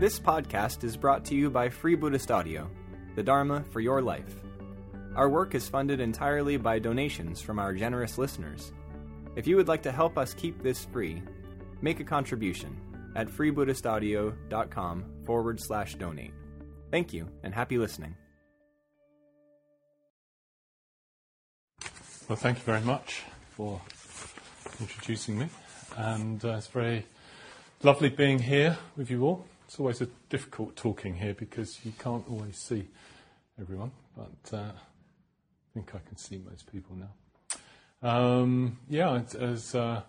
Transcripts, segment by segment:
This podcast is brought to you by Free Buddhist Audio, the Dharma for your life. Our work is funded entirely by donations from our generous listeners. If you would like to help us keep this free, make a contribution at freebuddhistaudio.com forward slash donate. Thank you and happy listening. Well, thank you very much for introducing me. And uh, it's very lovely being here with you all. It's always a difficult talking here because you can't always see everyone, but uh, I think I can see most people now. Um, yeah, as uh,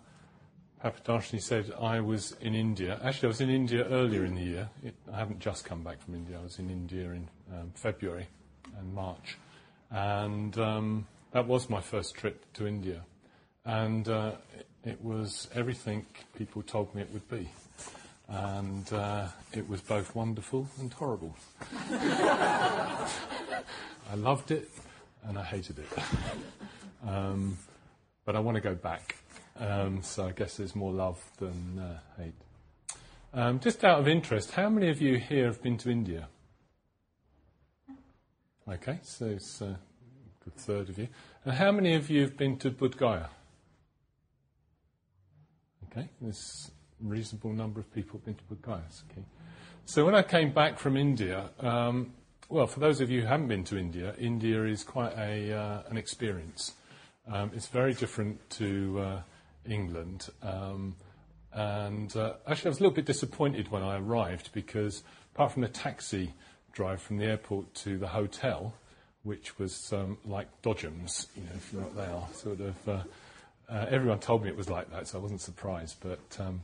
Papadarshini said, I was in India. Actually, I was in India earlier in the year. It, I haven't just come back from India. I was in India in um, February and March. And um, that was my first trip to India. And uh, it, it was everything people told me it would be and uh, it was both wonderful and horrible. I loved it and I hated it. Um, but I want to go back, um, so I guess there's more love than uh, hate. Um, just out of interest, how many of you here have been to India? Okay, so it's a good third of you. And how many of you have been to Bodh Gaya? Okay, this reasonable number of people have been to Bodh Okay. So when I came back from India, um, well, for those of you who haven't been to India, India is quite a, uh, an experience. Um, it's very different to uh, England. Um, and uh, actually, I was a little bit disappointed when I arrived because, apart from the taxi drive from the airport to the hotel, which was um, like Dodgems, you know, if you know what they are, sort of. Uh, uh, everyone told me it was like that, so I wasn't surprised. But um,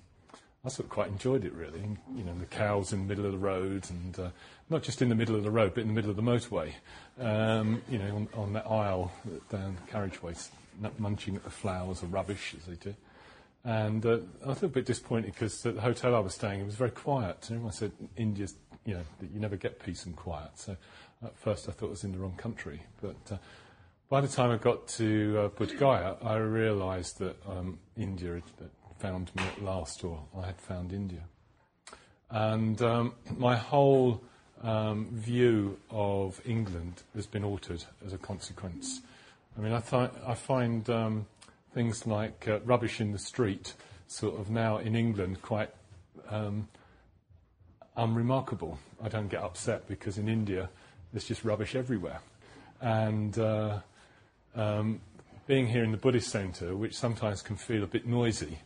I sort of quite enjoyed it really. You know, the cows in the middle of the road, and uh, not just in the middle of the road, but in the middle of the motorway. Um, you know, on, on, that aisle down the carriageway, munching at the flowers or rubbish as they do. And uh, I was a bit disappointed because the hotel I was staying, it was very quiet. And everyone said India's, you know, that you never get peace and quiet. So at first I thought I was in the wrong country, but. Uh, by the time I got to uh, I realised that um, India had, found me at last, or I had found India. And um, my whole um, view of England has been altered as a consequence. I mean, I, th- I find um, things like uh, rubbish in the street sort of now in England quite um, unremarkable. I don't get upset because in India there's just rubbish everywhere. And uh, um, being here in the Buddhist centre, which sometimes can feel a bit noisy,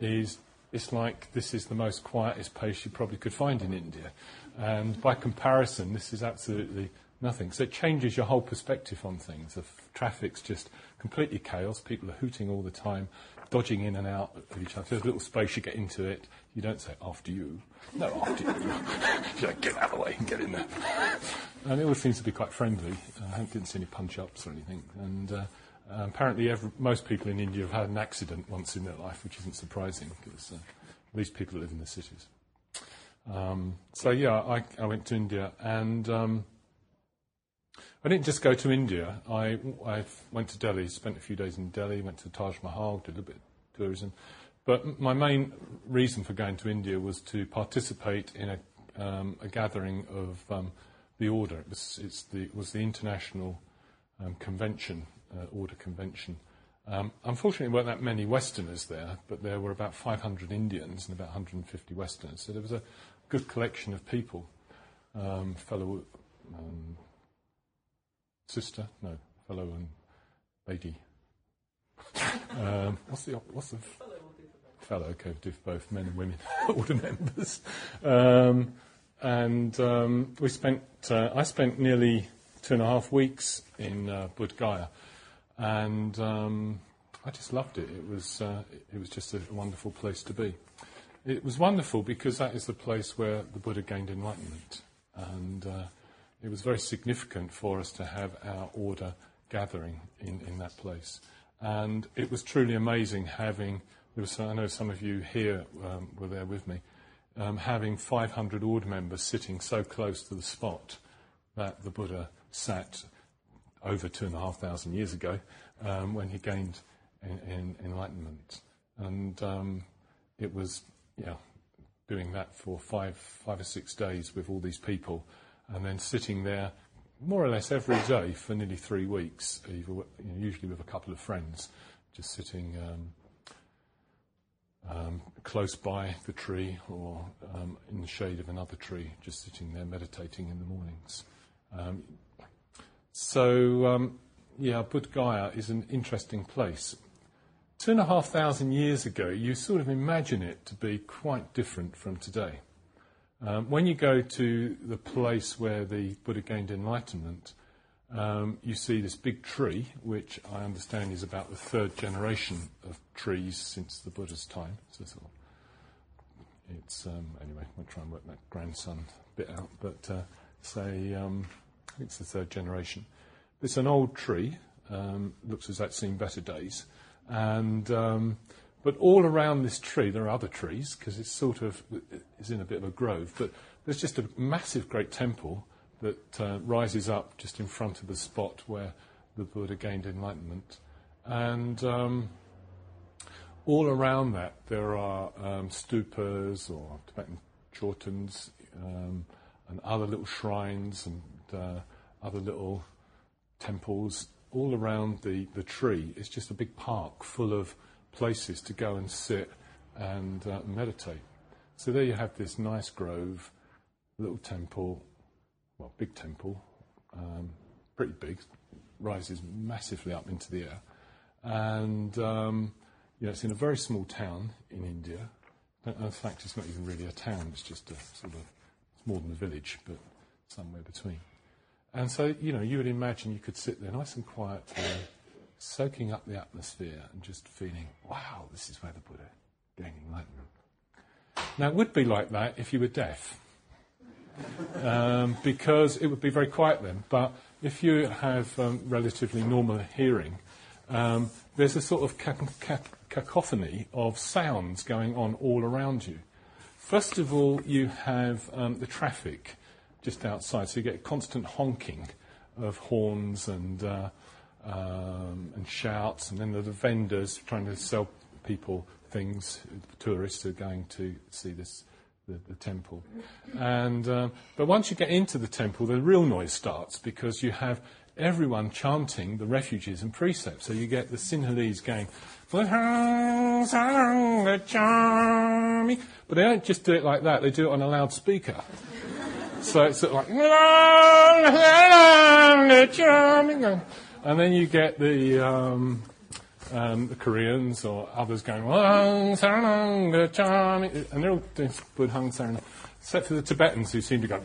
is it's like this is the most quietest place you probably could find in India. And by comparison, this is absolutely nothing. So it changes your whole perspective on things. The traffic's just completely chaos. People are hooting all the time, dodging in and out of each other. There's a little space you get into it. You don't say, after you. No, after you. you like, get out of the way and get in there. And it all seems to be quite friendly. I didn't see any punch-ups or anything. And... Uh, uh, apparently, every, most people in India have had an accident once in their life, which isn't surprising because uh, at least people live in the cities. Um, so yeah, I, I, went to India, and um, I didn't just go to India. I, I, went to Delhi, spent a few days in Delhi, went to the Taj Mahal, did a bit of tourism. But my main reason for going to India was to participate in a, um, a gathering of um, the order. It was, the, it was the international um, convention order convention. Um, unfortunately, there weren't that many Westerners there, but there were about 500 Indians and about 150 Westerners. So there was a good collection of people. Um, fellow um, sister, no, fellow and lady. um, what's the what's the fellow? Okay, do for both men and women, order members. Um, and um, we spent. Uh, I spent nearly two and a half weeks in uh, Bodh Gaya and um, I just loved it. It was uh, it was just a wonderful place to be. It was wonderful because that is the place where the Buddha gained enlightenment, and uh, it was very significant for us to have our order gathering in, in that place. And it was truly amazing having. There was, I know some of you here um, were there with me. Um, having 500 order members sitting so close to the spot that the Buddha sat over two and a half thousand years ago um, when he gained in, in enlightenment. And um, it was, yeah, doing that for five, five or six days with all these people, and then sitting there more or less every day for nearly three weeks, usually with a couple of friends, just sitting um, um, close by the tree or um, in the shade of another tree, just sitting there meditating in the mornings. So, um, yeah, Bodh Gaya is an interesting place. Two and a half thousand years ago, you sort of imagine it to be quite different from today. Um, when you go to the place where the Buddha gained enlightenment, um, you see this big tree, which I understand is about the third generation of trees since the Buddha's time. So it's um, anyway. I'll try and work that grandson bit out, but uh, say um, think it's the third generation. It's an old tree. Um, looks as though it's seen better days, and um, but all around this tree, there are other trees because it's sort of is in a bit of a grove. But there's just a massive, great temple that uh, rises up just in front of the spot where the Buddha gained enlightenment, and um, all around that there are um, stupas or Tibetan chortens um, and other little shrines and uh, other little temples all around the, the tree. It's just a big park full of places to go and sit and uh, meditate. So there you have this nice grove, little temple, well, big temple, um, pretty big, rises massively up into the air. And, um, you know, it's in a very small town in India. In fact, it's not even really a town, it's just a sort of, it's more than a village, but somewhere between. And so, you know, you would imagine you could sit there nice and quiet soaking up the atmosphere and just feeling, wow, this is where the Buddha gained enlightenment. Now, it would be like that if you were deaf, um, because it would be very quiet then. But if you have um, relatively normal hearing, um, there's a sort of cacophony of sounds going on all around you. First of all, you have um, the traffic just outside, so you get constant honking of horns and uh, um, and shouts, and then the vendors trying to sell people things, tourists are going to see this, the, the temple. And, um, but once you get into the temple, the real noise starts because you have everyone chanting the refuges and precepts. So you get the Sinhalese going, but they don't just do it like that, they do it on a loudspeaker. so it's sort of like, and then you get the, um, um, the Koreans or others going, and they're all doing Buddham Saranam, except for the Tibetans who seem to go,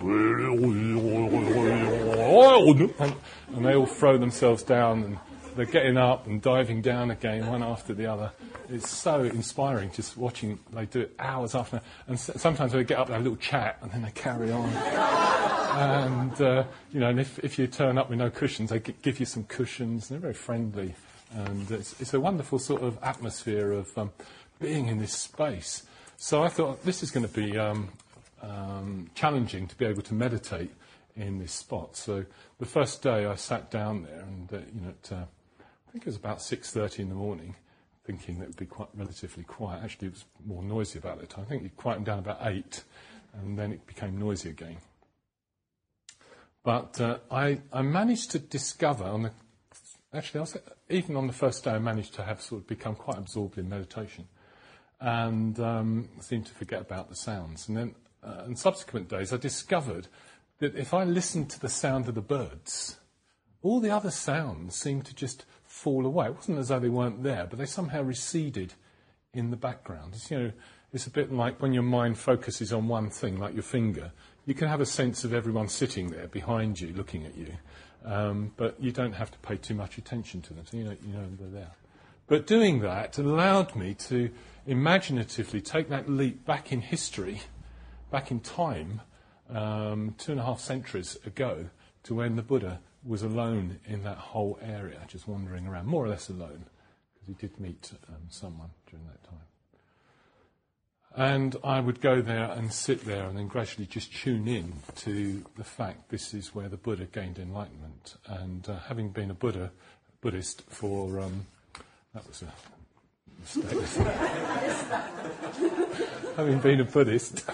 and, and they all throw themselves down and they're getting up and diving down again, one after the other. It's so inspiring just watching. They do it hours after, and sometimes they get up and have a little chat, and then they carry on. and uh, you know, and if, if you turn up with no cushions, they give you some cushions. They're very friendly, and it's, it's a wonderful sort of atmosphere of um, being in this space. So I thought this is going to be um, um, challenging to be able to meditate in this spot. So the first day I sat down there, and uh, you know, at, uh, think it was about six thirty in the morning, thinking that it would be quite relatively quiet. Actually, it was more noisy about that time. I think it quieted down about eight, and then it became noisy again. But uh, I, I managed to discover on the actually was, even on the first day I managed to have sort of become quite absorbed in meditation, and um, seemed to forget about the sounds. And then uh, in subsequent days I discovered that if I listened to the sound of the birds, all the other sounds seemed to just fall away. It wasn't as though they weren't there, but they somehow receded in the background. It's, you know, it's a bit like when your mind focuses on one thing, like your finger. You can have a sense of everyone sitting there behind you, looking at you, um, but you don't have to pay too much attention to them, so you know, you know they're there. But doing that allowed me to imaginatively take that leap back in history, back in time, um, two and a half centuries ago, to when the Buddha was alone in that whole area, just wandering around, more or less alone, because he did meet um, someone during that time. And I would go there and sit there and then gradually just tune in to the fact this is where the Buddha gained enlightenment. And uh, having been a Buddha, Buddhist for, um, that was a mistake. Having been a Buddhist,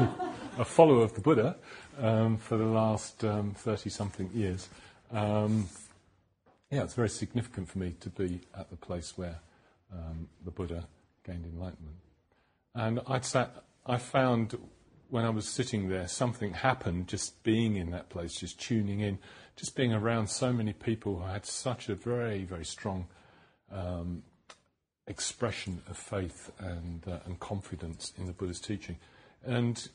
a follower of the Buddha um, for the last 30 um, something years, um, yeah, it's very significant for me to be at the place where um, the Buddha gained enlightenment. And I'd sat, I found when I was sitting there, something happened just being in that place, just tuning in, just being around so many people who had such a very, very strong um, expression of faith and, uh, and confidence in the Buddha's teaching. And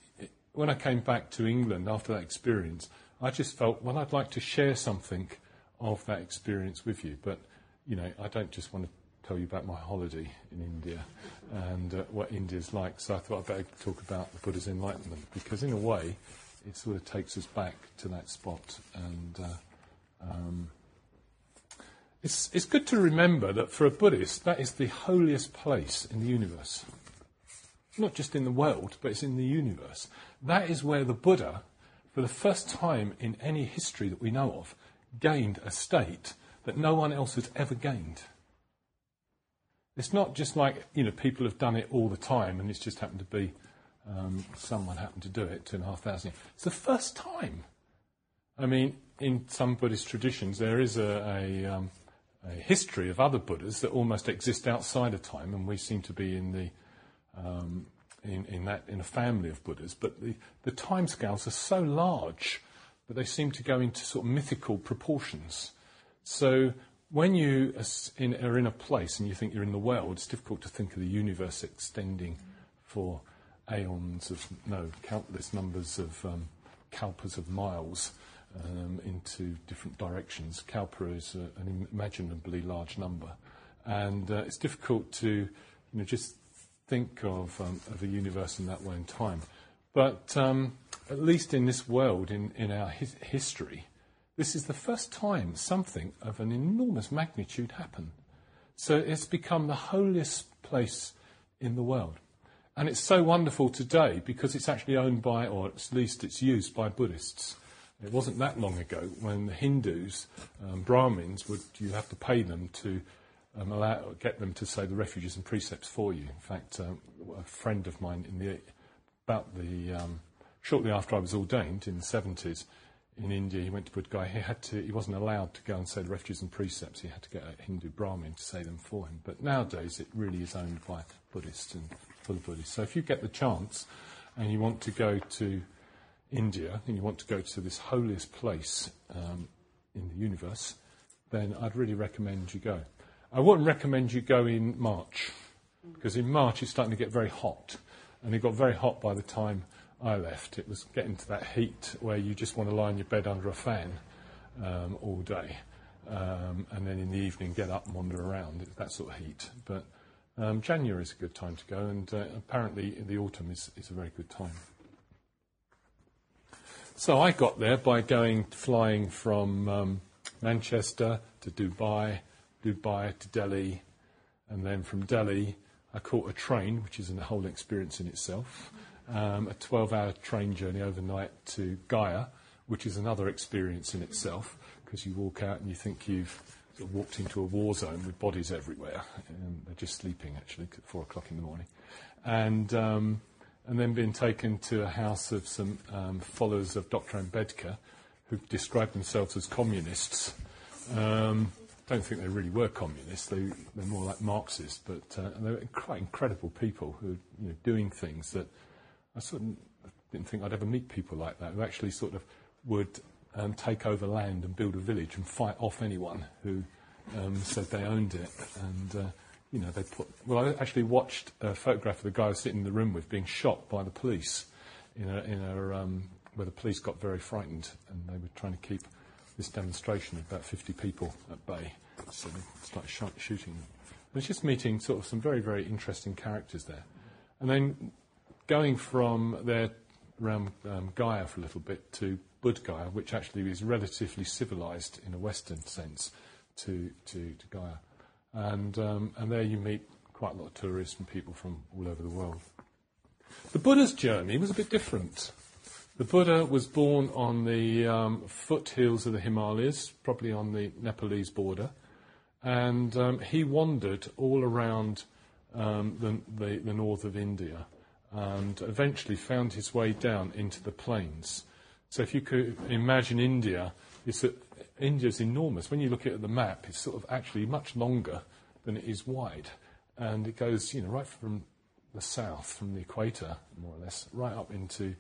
when I came back to England after that experience, I just felt, well, I'd like to share something of that experience with you. But, you know, I don't just want to tell you about my holiday in India and uh, what India's like. So I thought I'd better talk about the Buddha's enlightenment because, in a way, it sort of takes us back to that spot. And uh, um, it's, it's good to remember that for a Buddhist, that is the holiest place in the universe. Not just in the world, but it's in the universe. That is where the Buddha, for the first time in any history that we know of, gained a state that no one else has ever gained. It's not just like, you know, people have done it all the time and it's just happened to be um, someone happened to do it two and a half thousand years. It's the first time. I mean, in some Buddhist traditions, there is a, a, um, a, history of other Buddhas that almost exist outside of time, and we seem to be in the um, in, in, that in a family of Buddhas. But the, the timescales are so large that they seem to go into sort of mythical proportions. So when you are in a place and you think you're in the world, it's difficult to think of the universe extending for aeons of, no, countless numbers of um, kalpas of miles um, into different directions. Kalpa is an imaginably large number. And uh, it's difficult to you know, just think of, um, of a universe in that way in time. But um, at least in this world, in, in our his- history, this is the first time something of an enormous magnitude happened. So it's become the holiest place in the world. And it's so wonderful today because it's actually owned by, or at least it's used by Buddhists. It wasn't that long ago when the Hindus, um, Brahmins, would you have to pay them to get them to say the refuges and precepts for you. In fact, um, a friend of mine in the about the um, shortly after I was ordained in the 70s, in India, he went to Buddha Gaya. He had to. He wasn't allowed to go and say the refuges and precepts. He had to get a Hindu Brahmin to say them for him. But nowadays, it really is owned by Buddhists and for the Buddhists. So if you get the chance and you want to go to India and you want to go to this holiest place um, in the universe, then I'd really recommend you go. I wouldn't recommend you go in March because in March it's starting to get very hot, and it got very hot by the time I left. It was getting to that heat where you just want to lie in your bed under a fan um, all day, um, and then in the evening get up and wander around. It's that sort of heat. But um, January is a good time to go, and uh, apparently the autumn is, is a very good time. So I got there by going flying from um, Manchester to Dubai, Dubai to Delhi, and then from Delhi I caught a train, which is a whole experience in itself um, a 12 hour train journey overnight to Gaya, which is another experience in itself because you walk out and you think you've sort of walked into a war zone with bodies everywhere. And they're just sleeping actually at four o'clock in the morning. And, um, and then being taken to a house of some um, followers of Dr. Ambedkar who described themselves as communists. Um, don't think they really were communists. They, they're more like Marxists, but uh, they're quite incredible people who are you know, doing things that I sort of didn't think I'd ever meet people like that who actually sort of would um, take over land and build a village and fight off anyone who um, said they owned it. And, uh, you know, they put. Well, I actually watched a photograph of the guy I was sitting in the room with being shot by the police in a, in a, um, where the police got very frightened and they were trying to keep this demonstration of about 50 people at bay. So they started sh- shooting them. And it's just meeting sort of some very, very interesting characters there. And then going from there around um, Gaya for a little bit to Bodh Gaya, which actually is relatively civilized in a Western sense to, to, to Gaya. And, um, and there you meet quite a lot of tourists and people from all over the world. The Buddha's journey was a bit different. The Buddha was born on the um, foothills of the Himalayas, probably on the Nepalese border, and um, he wandered all around um, the, the, the north of India and eventually found his way down into the plains. So if you could imagine India, it's India's enormous. When you look at the map, it's sort of actually much longer than it is wide. And it goes, you know, right from the south, from the equator, more or less, right up into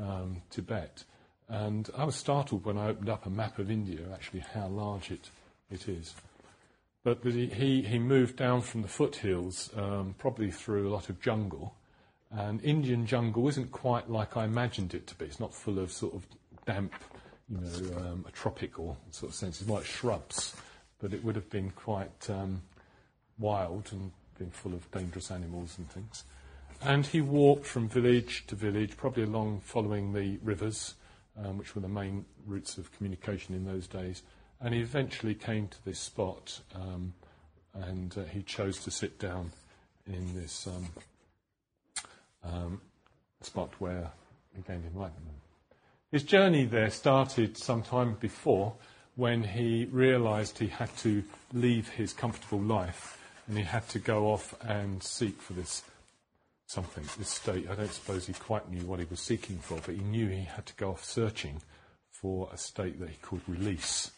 um, Tibet. And I was startled when I opened up a map of India, actually how large it, it is. But he, he moved down from the foothills, um, probably through a lot of jungle, and Indian jungle isn't quite like I imagined it to be. It's not full of sort of damp, you know, um, a tropical sort of sense. It's like shrubs, but it would have been quite um, wild and been full of dangerous animals and things. And he walked from village to village, probably along following the rivers, um, which were the main routes of communication in those days. And he eventually came to this spot, um, and uh, he chose to sit down in this um, um, spot where he gained enlightenment. His journey there started some time before when he realized he had to leave his comfortable life and he had to go off and seek for this something, this state. I don't suppose he quite knew what he was seeking for, but he knew he had to go off searching for a state that he called release,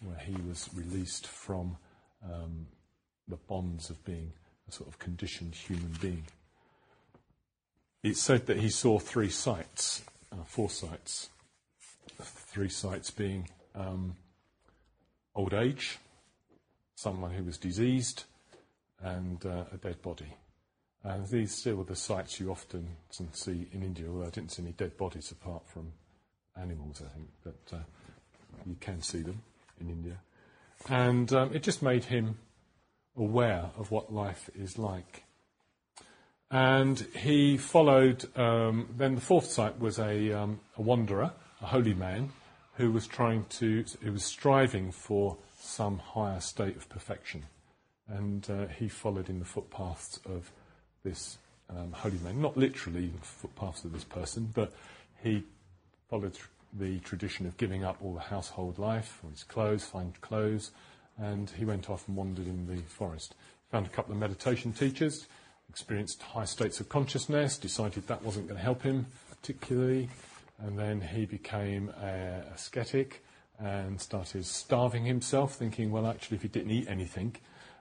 where he was released from um, the bonds of being a sort of conditioned human being. It said that he saw three sights, uh, four sights. Three sights being um, old age, someone who was diseased, and uh, a dead body. And these still are the sights you often see in India, although I didn't see any dead bodies apart from animals, I think, but uh, you can see them in India. And um, it just made him aware of what life is like. And he followed, um, then the fourth sight was a, um, a wanderer, a holy man, who was trying to, who was striving for some higher state of perfection. And uh, he followed in the footpaths of this um, holy man, not literally the footpaths of this person, but he followed the tradition of giving up all the household life, all his clothes, find clothes, and he went off and wandered in the forest. Found a couple of meditation teachers experienced high states of consciousness, decided that wasn't going to help him particularly, and then he became a ascetic and started starving himself, thinking, well, actually, if he didn't eat anything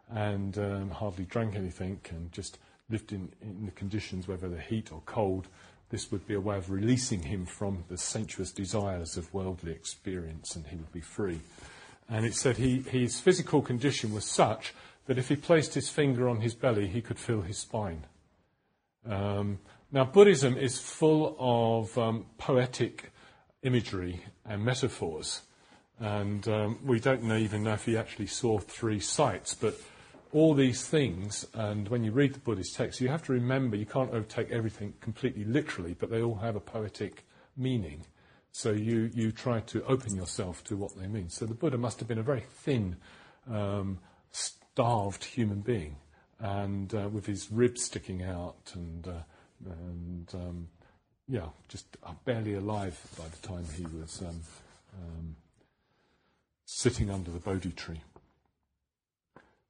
and um, hardly drank anything and just lived in, in the conditions, whether the heat or cold, this would be a way of releasing him from the sensuous desires of worldly experience and he would be free. And it said he, his physical condition was such that if he placed his finger on his belly, he could feel his spine. Um, now, Buddhism is full of um, poetic imagery and metaphors, and um, we don't know, even know if he actually saw three sights, but all these things, and when you read the Buddhist text, you have to remember you can't overtake everything completely literally, but they all have a poetic meaning. So you, you try to open yourself to what they mean. So the Buddha must have been a very thin, um, starved human being, and uh, with his ribs sticking out, and uh, and um, yeah, just barely alive by the time he was um, um, sitting under the Bodhi tree.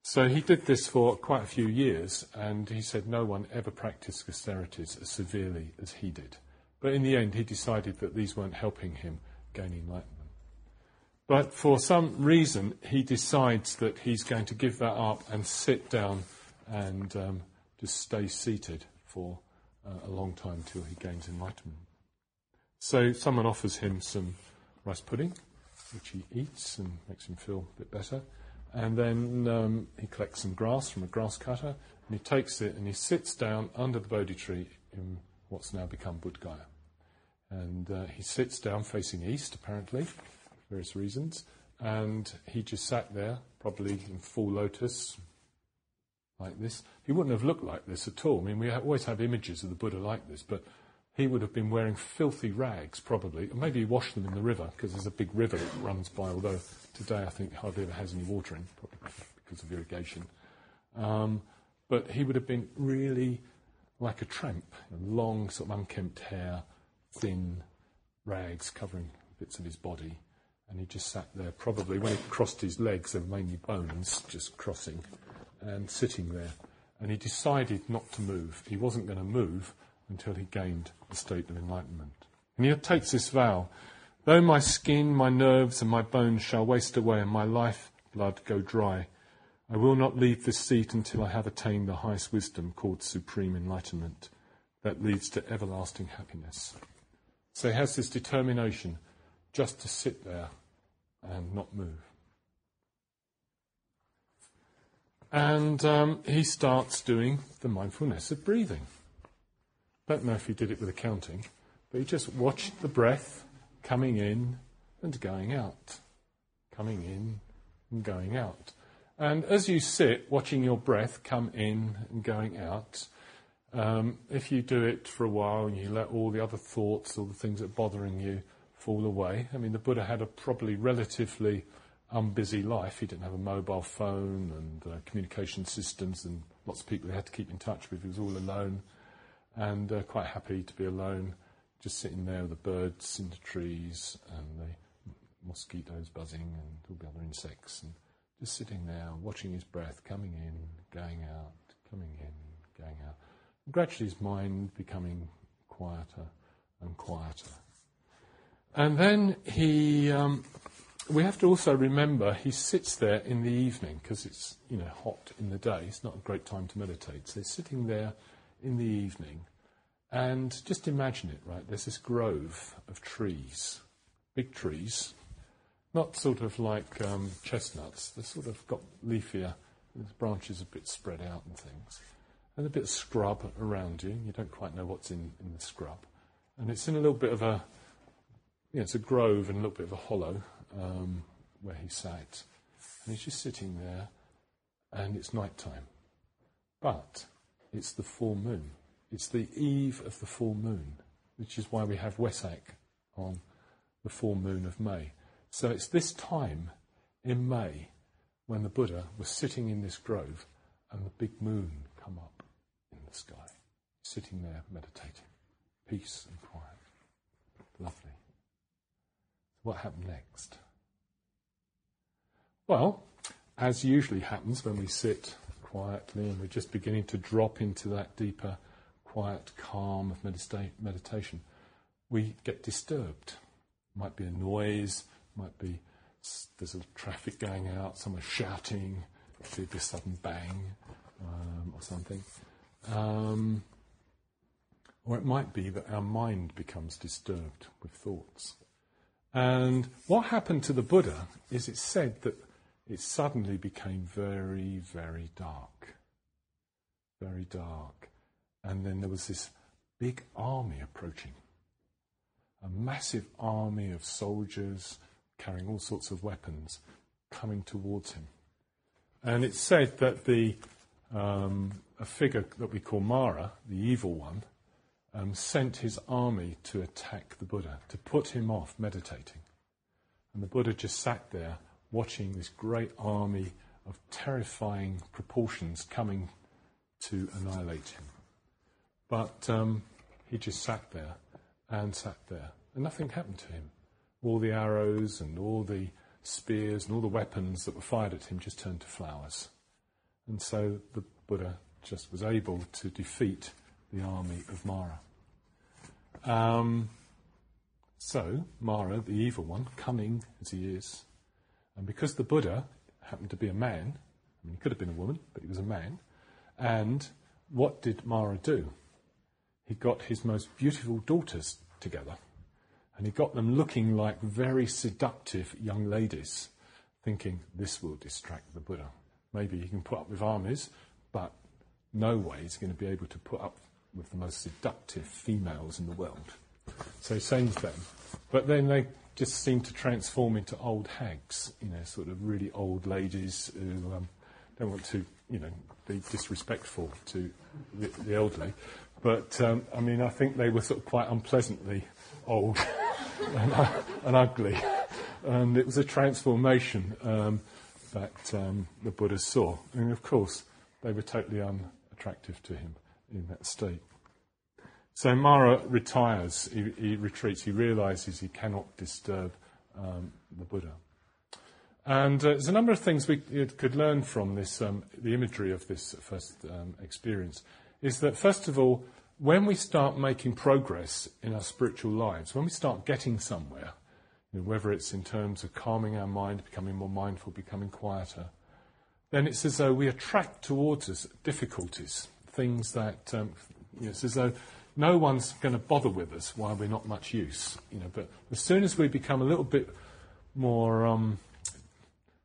So he did this for quite a few years, and he said no one ever practiced austerities as severely as he did. But in the end, he decided that these weren't helping him gain enlightenment. But for some reason, he decides that he's going to give that up and sit down and um, just stay seated for uh, a long time till he gains enlightenment. So someone offers him some rice pudding, which he eats and makes him feel a bit better. And then um, he collects some grass from a grass cutter and he takes it and he sits down under the Bodhi tree in what's now become Bodh Gaya. And uh, he sits down facing east, apparently, various reasons. And he just sat there, probably in full lotus, like this. He wouldn't have looked like this at all. I mean, we always have images of the Buddha like this, but he would have been wearing filthy rags, probably. Maybe he washed them in the river, because there's a big river that runs by, although today I think hardly ever has any water in, probably because of irrigation. Um, but he would have been really like a tramp, long, sort of unkempt hair, thin rags covering bits of his body and he just sat there. Probably when he crossed his legs, they were mainly bones just crossing and sitting there. and he decided not to move. He wasn't going to move until he gained the state of enlightenment. And he takes this vow Though my skin, my nerves, and my bones shall waste away, and my life blood go dry, I will not leave this seat until I have attained the highest wisdom called supreme enlightenment that leads to everlasting happiness. So he has this determination just to sit there and not move. And um, he starts doing the mindfulness of breathing. Don't know if he did it with accounting, but he just watched the breath coming in and going out, coming in and going out. And as you sit watching your breath come in and going out, um, if you do it for a while and you let all the other thoughts or the things that are bothering you fall away, I mean, the Buddha had a probably relatively unbusy life. He didn't have a mobile phone and uh, communication systems and lots of people he had to keep in touch with. He was all alone and uh, quite happy to be alone, just sitting there with the birds in the trees and the mosquitoes buzzing and all the other insects and just sitting there watching his breath coming in, going out, coming in, going out. And gradually his mind becoming quieter and quieter. And then he um, we have to also remember he sits there in the evening because it's you know hot in the day. It's not a great time to meditate. So he's sitting there in the evening, and just imagine it. Right, there's this grove of trees, big trees, not sort of like um, chestnuts. They're sort of got leafier, the branches a bit spread out and things, and a bit of scrub around you. You don't quite know what's in, in the scrub, and it's in a little bit of a yeah, it's a grove and a little bit of a hollow um, where he sat. And he's just sitting there, and it's night time. But it's the full moon. It's the eve of the full moon, which is why we have Wesak on the full moon of May. So it's this time in May when the Buddha was sitting in this grove and the big moon come up in the sky, sitting there meditating. Peace and quiet. Lovely. What happened next? Well, as usually happens when we sit quietly and we're just beginning to drop into that deeper, quiet calm of medita- meditation, we get disturbed. Might be a noise, might be there's a traffic going out, someone shouting, be a sudden bang um, or something. Um, or it might be that our mind becomes disturbed with thoughts. And what happened to the Buddha is it's said that it suddenly became very, very dark. Very dark. And then there was this big army approaching. A massive army of soldiers carrying all sorts of weapons coming towards him. And it's said that the um, a figure that we call Mara, the evil one, um, sent his army to attack the Buddha, to put him off meditating. And the Buddha just sat there watching this great army of terrifying proportions coming to annihilate him. But um, he just sat there and sat there, and nothing happened to him. All the arrows and all the spears and all the weapons that were fired at him just turned to flowers. And so the Buddha just was able to defeat the army of Mara. Um, so, Mara, the evil one, cunning as he is, and because the Buddha happened to be a man, I mean, he could have been a woman, but he was a man, and what did Mara do? He got his most beautiful daughters together, and he got them looking like very seductive young ladies, thinking this will distract the Buddha. Maybe he can put up with armies, but no way he's going to be able to put up with the most seductive females in the world. So he sends them. But then they just seem to transform into old hags, you know, sort of really old ladies who um, don't want to, you know, be disrespectful to the, the elderly. But um, I mean, I think they were sort of quite unpleasantly old and, uh, and, ugly. And it was a transformation um, that um, the Buddha saw. And of course, they were totally unattractive to him in that state. So Mara retires, he, he retreats, he realizes he cannot disturb um, the Buddha. And uh, there's a number of things we could learn from this, um, the imagery of this first um, experience. Is that, first of all, when we start making progress in our spiritual lives, when we start getting somewhere, you know, whether it's in terms of calming our mind, becoming more mindful, becoming quieter, then it's as though we attract towards us difficulties, things that, um, you know, it's as though no one's going to bother with us while we're not much use. You know, but as soon as we become a little bit more, um,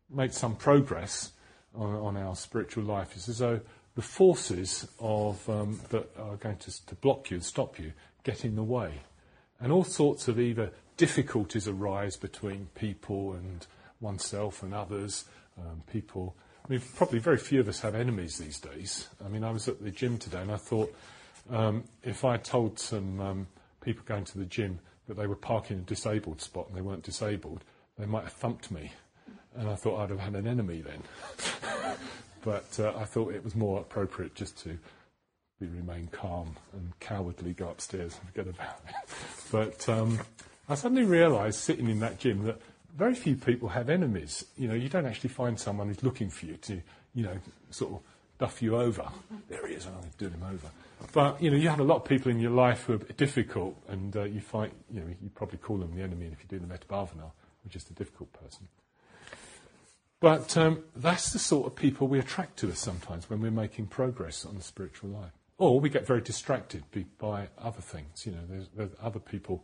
make some progress on, on, our spiritual life, it's as though the forces of, um, that are going to, to block you, and stop you, get in the way. And all sorts of either difficulties arise between people and oneself and others, um, people. I mean, probably very few of us have enemies these days. I mean, I was at the gym today and I thought if I told some um, people going to the gym that they were parking in a disabled spot and they weren't disabled, they might have thumped me. And I thought I'd have had an enemy then. but uh, I thought it was more appropriate just to remain calm and cowardly go upstairs and forget about it. but um, I suddenly realised sitting in that gym that very few people have enemies. You know, you don't actually find someone who's looking for you to, you know, sort of duff you over. There he is, I'm going to do him over. But, you know, you have a lot of people in your life who are difficult and uh, you find, you know, you probably call them the enemy and if you do the Metta Bhavana, which is the difficult person. But um, that's the sort of people we attract to us sometimes when we're making progress on the spiritual life. Or we get very distracted by other things. You know, there's, there's other people.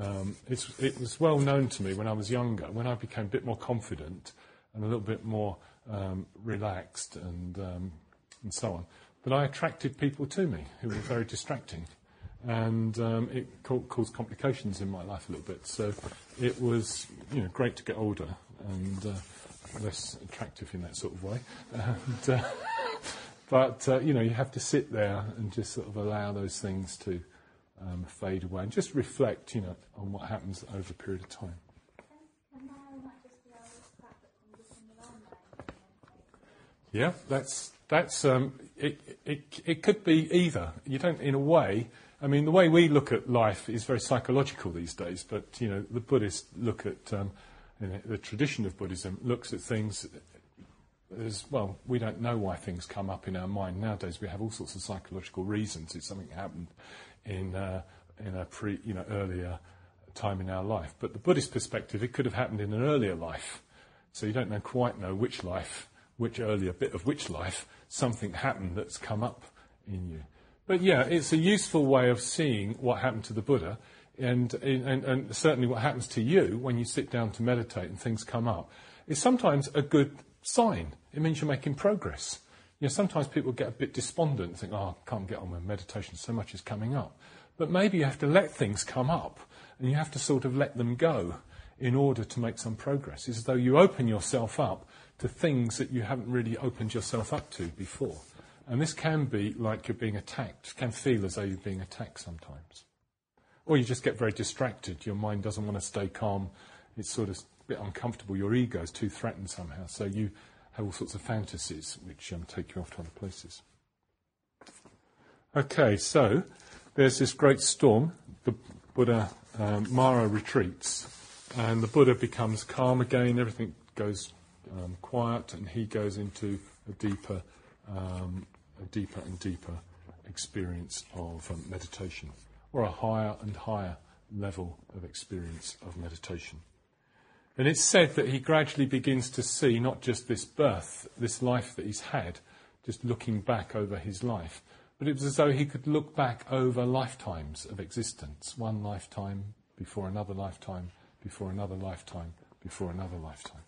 Um, it was well known to me when I was younger, when I became a bit more confident and a little bit more um, relaxed and, um, and so on, But I attracted people to me who were very distracting. And um, it caused complications in my life a little bit. So it was, you know, great to get older and uh, less attractive in that sort of way. And, uh, but, uh, you know, you have to sit there and just sort of allow those things to um, fade away and just reflect, you know, on what happens over a period of time. Yeah, that's that's um, it, it. It could be either. You don't, in a way. I mean, the way we look at life is very psychological these days. But you know, the Buddhists look at um, the tradition of Buddhism looks at things as well. We don't know why things come up in our mind nowadays. We have all sorts of psychological reasons. It's something that happened in uh, in a pre, you know, earlier time in our life. But the Buddhist perspective, it could have happened in an earlier life. So you don't know quite know which life, which earlier bit of which life something happened that's come up in you. But yeah, it's a useful way of seeing what happened to the Buddha and, and, and certainly what happens to you when you sit down to meditate and things come up, is sometimes a good sign. It means you're making progress. You know, sometimes people get a bit despondent and think, oh, I can't get on with meditation, so much is coming up. But maybe you have to let things come up and you have to sort of let them go in order to make some progress. It's as though you open yourself up to things that you haven't really opened yourself up to before. And this can be like you're being attacked, can feel as though you're being attacked sometimes. Or you just get very distracted. Your mind doesn't want to stay calm. It's sort of a bit uncomfortable. Your ego is too threatened somehow. So you have all sorts of fantasies which um, take you off to other places. Okay, so there's this great storm. The Buddha, um, Mara retreats, and the Buddha becomes calm again. Everything goes um, quiet, and he goes into a deeper, um, a deeper and deeper experience of um, meditation or a higher and higher level of experience of meditation. And it's said that he gradually begins to see not just this birth, this life that he's had, just looking back over his life, but it was as though he could look back over lifetimes of existence, one lifetime before another lifetime, before another lifetime, before another lifetime.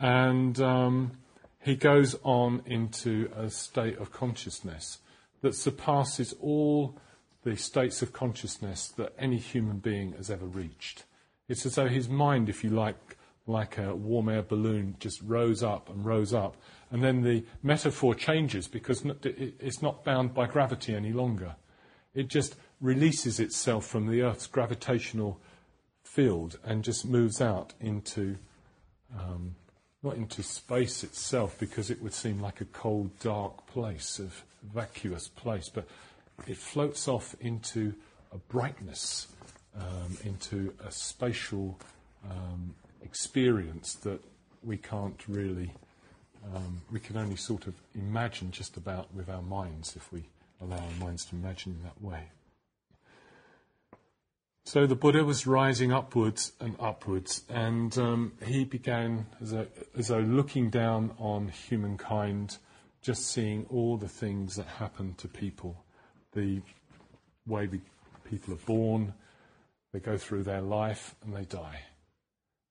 And um, he goes on into a state of consciousness that surpasses all the states of consciousness that any human being has ever reached. It's as though his mind, if you like, like a warm air balloon, just rose up and rose up. And then the metaphor changes because it's not bound by gravity any longer. It just releases itself from the Earth's gravitational field and just moves out into, um, not into space itself because it would seem like a cold, dark place, a vacuous place, but it floats off into a brightness, um, into a spatial um, experience that we can't really, um, we can only sort of imagine just about with our minds if we allow our minds to imagine in that way. So the Buddha was rising upwards and upwards, and um, he began as, as though looking down on humankind, just seeing all the things that happen to people, the way people are born, they go through their life, and they die.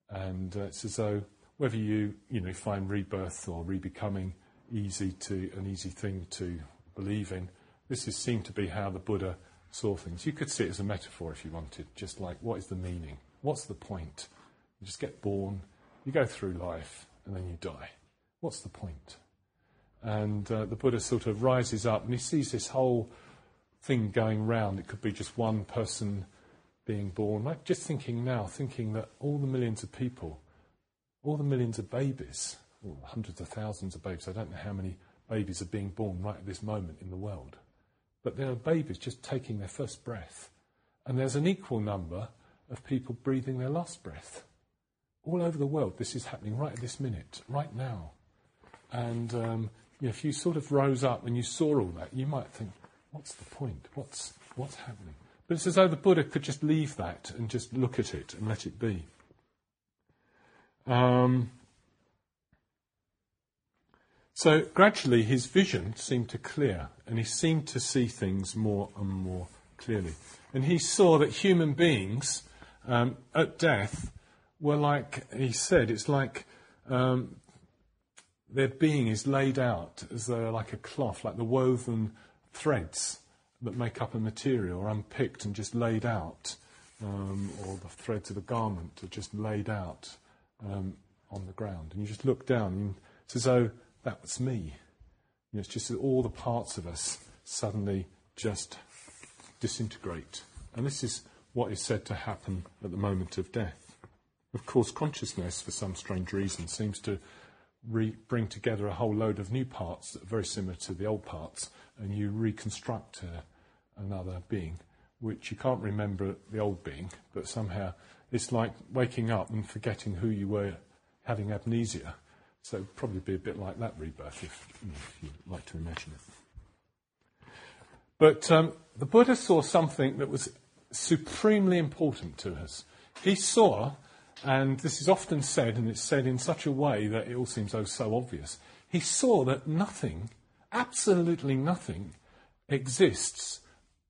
And uh, it's as though whether you, you know, find rebirth or rebecoming easy to an easy thing to believe in, this is seemed to be how the Buddha saw things. You could see it as a metaphor if you wanted, just like what is the meaning? What's the point? You just get born, you go through life, and then you die. What's the point? And uh, the Buddha sort of rises up and he sees this whole thing going round. It could be just one person being born. Like just thinking now, thinking that all the millions of people, all the millions of babies, hundreds of thousands of babies, I don't know how many babies are being born right at this moment in the world. But there are babies just taking their first breath. And there's an equal number of people breathing their last breath. All over the world, this is happening right at this minute, right now. And um, you know, if you sort of rose up and you saw all that, you might think, what's the point? What's, what's happening? But it's as though the Buddha could just leave that and just look at it and let it be. Um, so gradually his vision seemed to clear and he seemed to see things more and more clearly. And he saw that human beings um, at death were like, he said, it's like um, their being is laid out as though like a cloth, like the woven threads that make up a material are unpicked and just laid out, um, or the threads of a garment are just laid out um, on the ground. And you just look down, and it's as though that was me. You know, it's just that all the parts of us suddenly just disintegrate. And this is what is said to happen at the moment of death. Of course, consciousness, for some strange reason, seems to re- bring together a whole load of new parts that are very similar to the old parts, and you reconstruct another being, which you can't remember the old being, but somehow it's like waking up and forgetting who you were, having amnesia so probably be a bit like that rebirth, if, you, if you like to imagine it. But um, the Buddha saw something that was supremely important to us. He saw, and this is often said, and it's said in such a way that it all seems oh so obvious. He saw that nothing, absolutely nothing, exists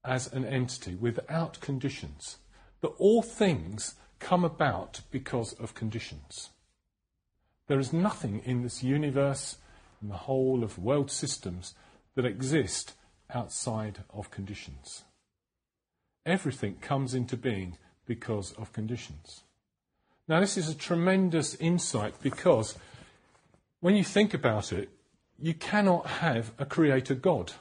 as an entity without conditions. That all things come about because of conditions. There is nothing in this universe, in the whole of world systems, that exist outside of conditions. Everything comes into being because of conditions. Now, this is a tremendous insight because when you think about it, you cannot have a creator God.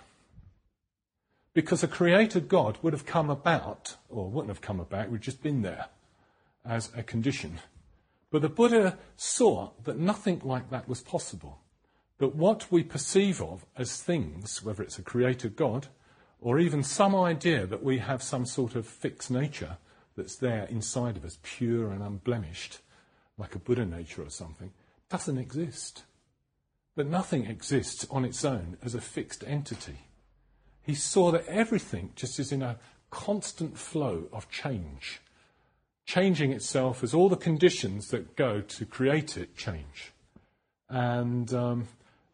Because a creator God would have come about, or wouldn't have come about, would have just been there as a condition but the Buddha saw that nothing like that was possible. That what we perceive of as things, whether it's a creator God or even some idea that we have some sort of fixed nature that's there inside of us, pure and unblemished, like a Buddha nature or something, doesn't exist. That nothing exists on its own as a fixed entity. He saw that everything just is in a constant flow of change changing itself as all the conditions that go to create it change. And um,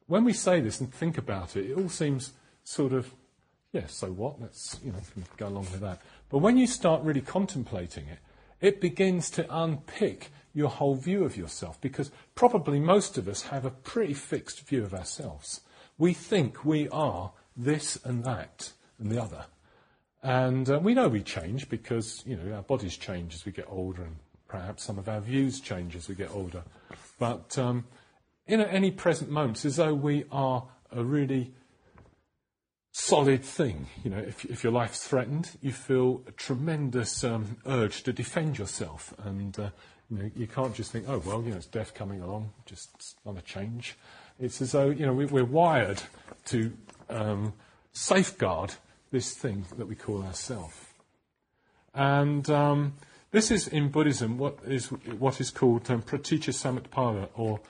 when we say this and think about it, it all seems sort of, yeah, so what? Let's you know go along with that. But when you start really contemplating it, it begins to unpick your whole view of yourself because probably most of us have a pretty fixed view of ourselves. We think we are this and that and the other. And uh, we know we change because, you know, our bodies change as we get older and perhaps some of our views change as we get older. But um, in any present moment, as though we are a really solid thing. You know, if, your life's threatened, you feel a tremendous um, urge to defend yourself. And, uh, you can't just think, oh, well, you know, it's death coming along, just another change. It's as though, you know, we, are wired to um, safeguard this thing that we call ourself. And um, this is in Buddhism what is what is called um, pratitya samutpada or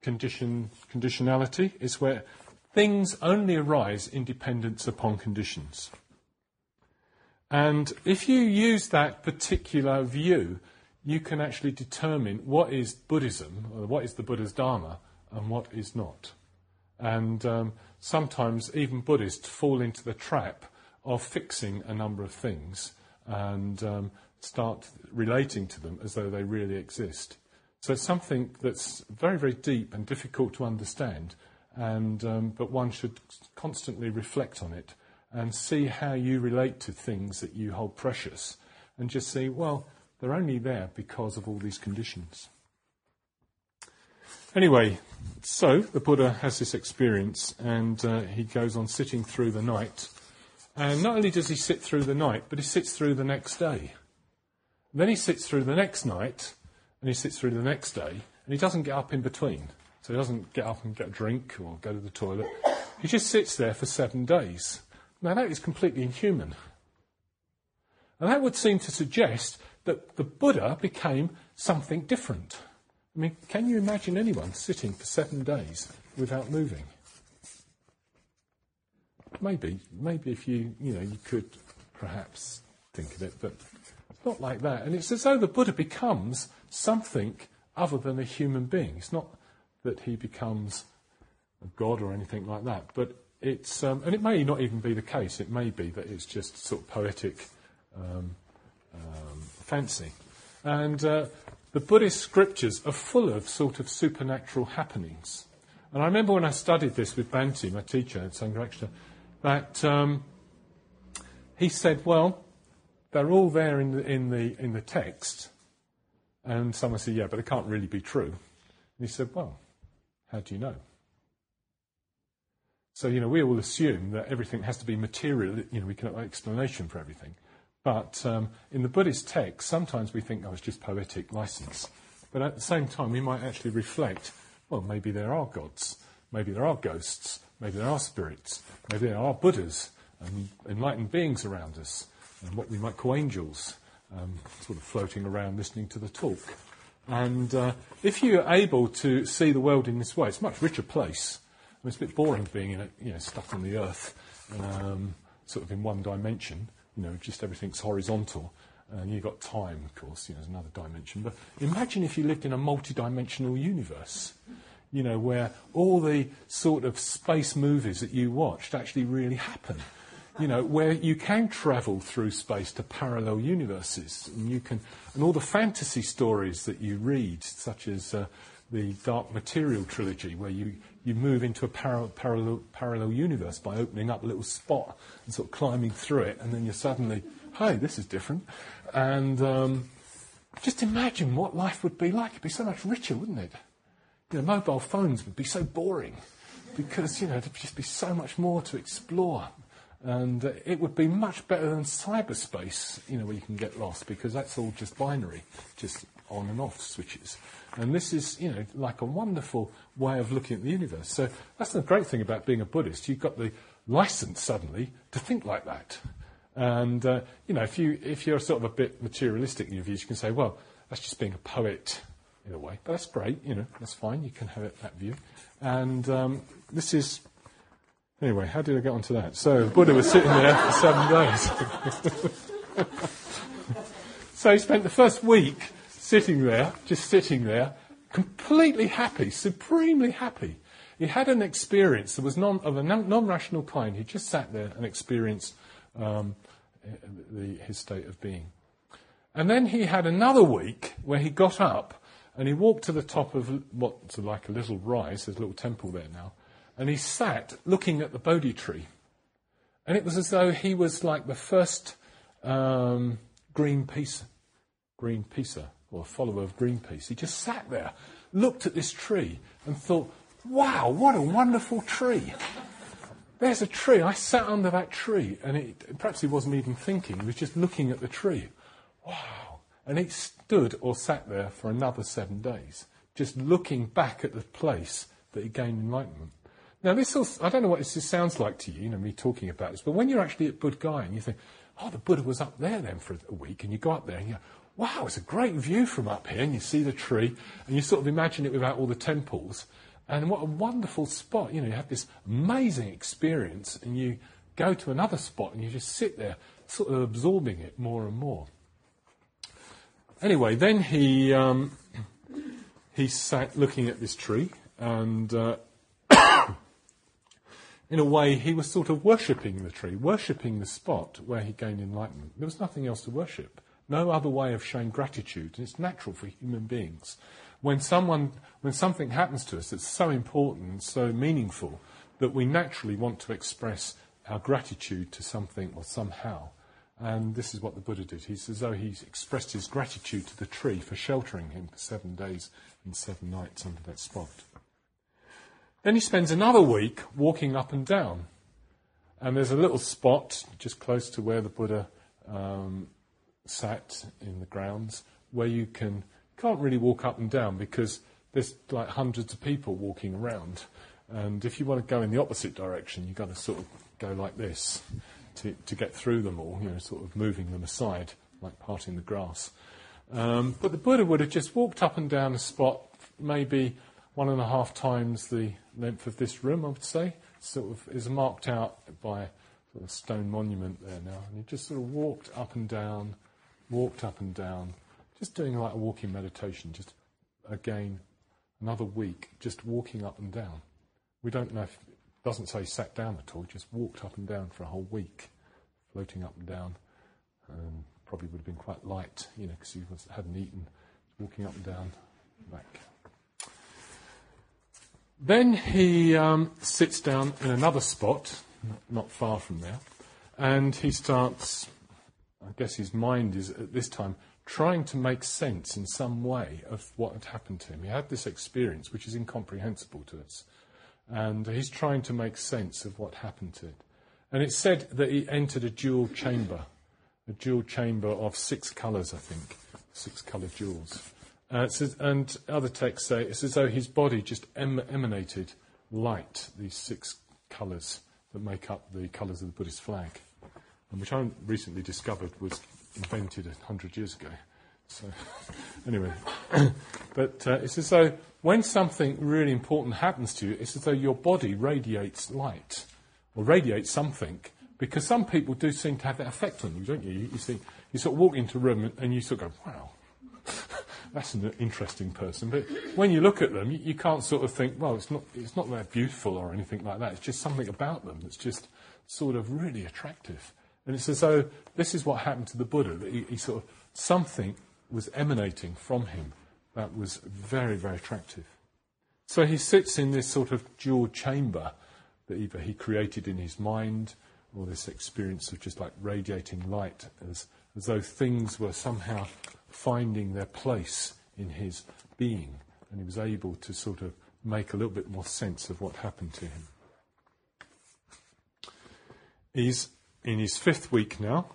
condition conditionality. It's where things only arise in dependence upon conditions. And if you use that particular view, you can actually determine what is Buddhism, or what is the Buddha's Dharma, and what is not. And um, sometimes even Buddhists fall into the trap of fixing a number of things and um, start relating to them as though they really exist. So it's something that's very, very deep and difficult to understand, and, um, but one should constantly reflect on it and see how you relate to things that you hold precious and just see, well, they're only there because of all these conditions. Anyway, so the Buddha has this experience and uh, he goes on sitting through the night. And not only does he sit through the night, but he sits through the next day. And then he sits through the next night and he sits through the next day and he doesn't get up in between. So he doesn't get up and get a drink or go to the toilet. He just sits there for seven days. Now that is completely inhuman. And that would seem to suggest that the Buddha became something different. I mean, can you imagine anyone sitting for seven days without moving? Maybe, maybe if you, you know, you could perhaps think of it, but it's not like that. And it's as though the Buddha becomes something other than a human being. It's not that he becomes a god or anything like that, but it's, um, and it may not even be the case. It may be that it's just sort of poetic um, um, fancy. And uh, the Buddhist scriptures are full of sort of supernatural happenings. And I remember when I studied this with Bhante, my teacher at Sangharakshita, that um, he said, well, they're all there in the, in the, in the text. And someone said, yeah, but it can't really be true. And he said, well, how do you know? So, you know, we all assume that everything has to be material, you know, we can have an explanation for everything. But um, in the Buddhist text, sometimes we think, oh, it's just poetic license. But at the same time, we might actually reflect, well, maybe there are gods, maybe there are ghosts, maybe there are spirits, maybe there are Buddhas and enlightened beings around us, and what we might call angels, um, sort of floating around listening to the talk. And uh, if you're able to see the world in this way, it's a much richer place. I mean, it's a bit boring being in a, you know, stuck on the earth, um, sort of in one dimension you know, just everything's horizontal. And you've got time, of course, you know, there's another dimension. But imagine if you lived in a multi-dimensional universe, you know, where all the sort of space movies that you watched actually really happen. You know, where you can travel through space to parallel universes, and you can, and all the fantasy stories that you read, such as uh, the Dark Material trilogy, where you, you move into a para- parallel, parallel universe by opening up a little spot and sort of climbing through it, and then you're suddenly, hey, this is different. And um, just imagine what life would be like. It'd be so much richer, wouldn't it? You know, mobile phones would be so boring because, you know, there'd just be so much more to explore. And uh, it would be much better than cyberspace, you know, where you can get lost because that's all just binary, just on and off switches. And this is, you know, like a wonderful way of looking at the universe. So that's the great thing about being a Buddhist. You've got the license suddenly to think like that. And, uh, you know, if, you, if you're sort of a bit materialistic in your views, you can say, well, that's just being a poet in a way. But that's great, you know, that's fine. You can have it, that view. And um, this is, anyway, how did I get onto that? So Buddha was sitting there for seven days. so he spent the first week sitting there, just sitting there, completely happy, supremely happy. He had an experience that was non, of a non rational kind. He just sat there and experienced um, the, his state of being. And then he had another week where he got up and he walked to the top of what's like a little rise, there's a little temple there now, and he sat looking at the Bodhi tree. And it was as though he was like the first um, green piece, green piecer, or a follower of Greenpeace, he just sat there, looked at this tree, and thought, wow, what a wonderful tree. There's a tree. I sat under that tree, and it, perhaps he wasn't even thinking, he was just looking at the tree. Wow. And he stood or sat there for another seven days, just looking back at the place that he gained enlightenment. Now, this also, I don't know what this sounds like to you, you know, me talking about this, but when you're actually at Bodh Gaya and you think, oh, the Buddha was up there then for a week, and you go up there and you wow, it's a great view from up here, and you see the tree, and you sort of imagine it without all the temples. And what a wonderful spot. You know, you have this amazing experience, and you go to another spot, and you just sit there, sort of absorbing it more and more. Anyway, then he, um, he sat looking at this tree, and uh, in a way, he was sort of worshipping the tree, worshipping the spot where he gained enlightenment. There was nothing else to worship, no other way of showing gratitude, and it's natural for human beings when someone, when something happens to us that's so important so meaningful that we naturally want to express our gratitude to something or somehow. And this is what the Buddha did. He's as though he expressed his gratitude to the tree for sheltering him for seven days and seven nights under that spot. Then he spends another week walking up and down. And there's a little spot just close to where the Buddha um, sat in the grounds where you can can't really walk up and down because there's like hundreds of people walking around. And if you want to go in the opposite direction, you've got to sort of go like this to, to get through them all, you know, sort of moving them aside, like parting the grass. Um, but the Buddha would have just walked up and down a spot, maybe one and a half times the length of this room, I would say. Sort of is marked out by sort of stone monument there now. And he just sort of walked up and down, walked up and down, just doing like a walking meditation, just again, another week, just walking up and down. We don't know if it doesn't say sat down at all, just walked up and down for a whole week, floating up and down. Um, probably would have been quite light, you know, because he hadn't eaten, walking up and down, back. Then he um, sits down in another spot, not far from there, and he starts. I guess his mind is at this time trying to make sense in some way of what had happened to him. He had this experience which is incomprehensible to us. And he's trying to make sense of what happened to it. And it's said that he entered a jewel chamber, a jewel chamber of six colours, I think, six coloured jewels. Uh, says, and other texts say it's as though his body just em- emanated light, these six colours that make up the colours of the Buddhist flag, and which I recently discovered was invented a hundred years ago. So, anyway, but uh, it's as though when something really important happens to you, it's as though your body radiates light or radiates something. Because some people do seem to have that effect on you, don't you? You, you see, you sort of walk into a room and, and you sort of go, "Wow, that's an interesting person." But when you look at them, you, you, can't sort of think, "Well, it's not, it's not that beautiful or anything like that." It's just something about them that's just sort of really attractive. And it's as though this is what happened to the Buddha, that he, he sort of, something was emanating from him that was very, very attractive. So he sits in this sort of jewel chamber that either he created in his mind or this experience of just like radiating light as, as though things were somehow finding their place in his being. And he was able to sort of make a little bit more sense of what happened to him. He's in his fifth week now.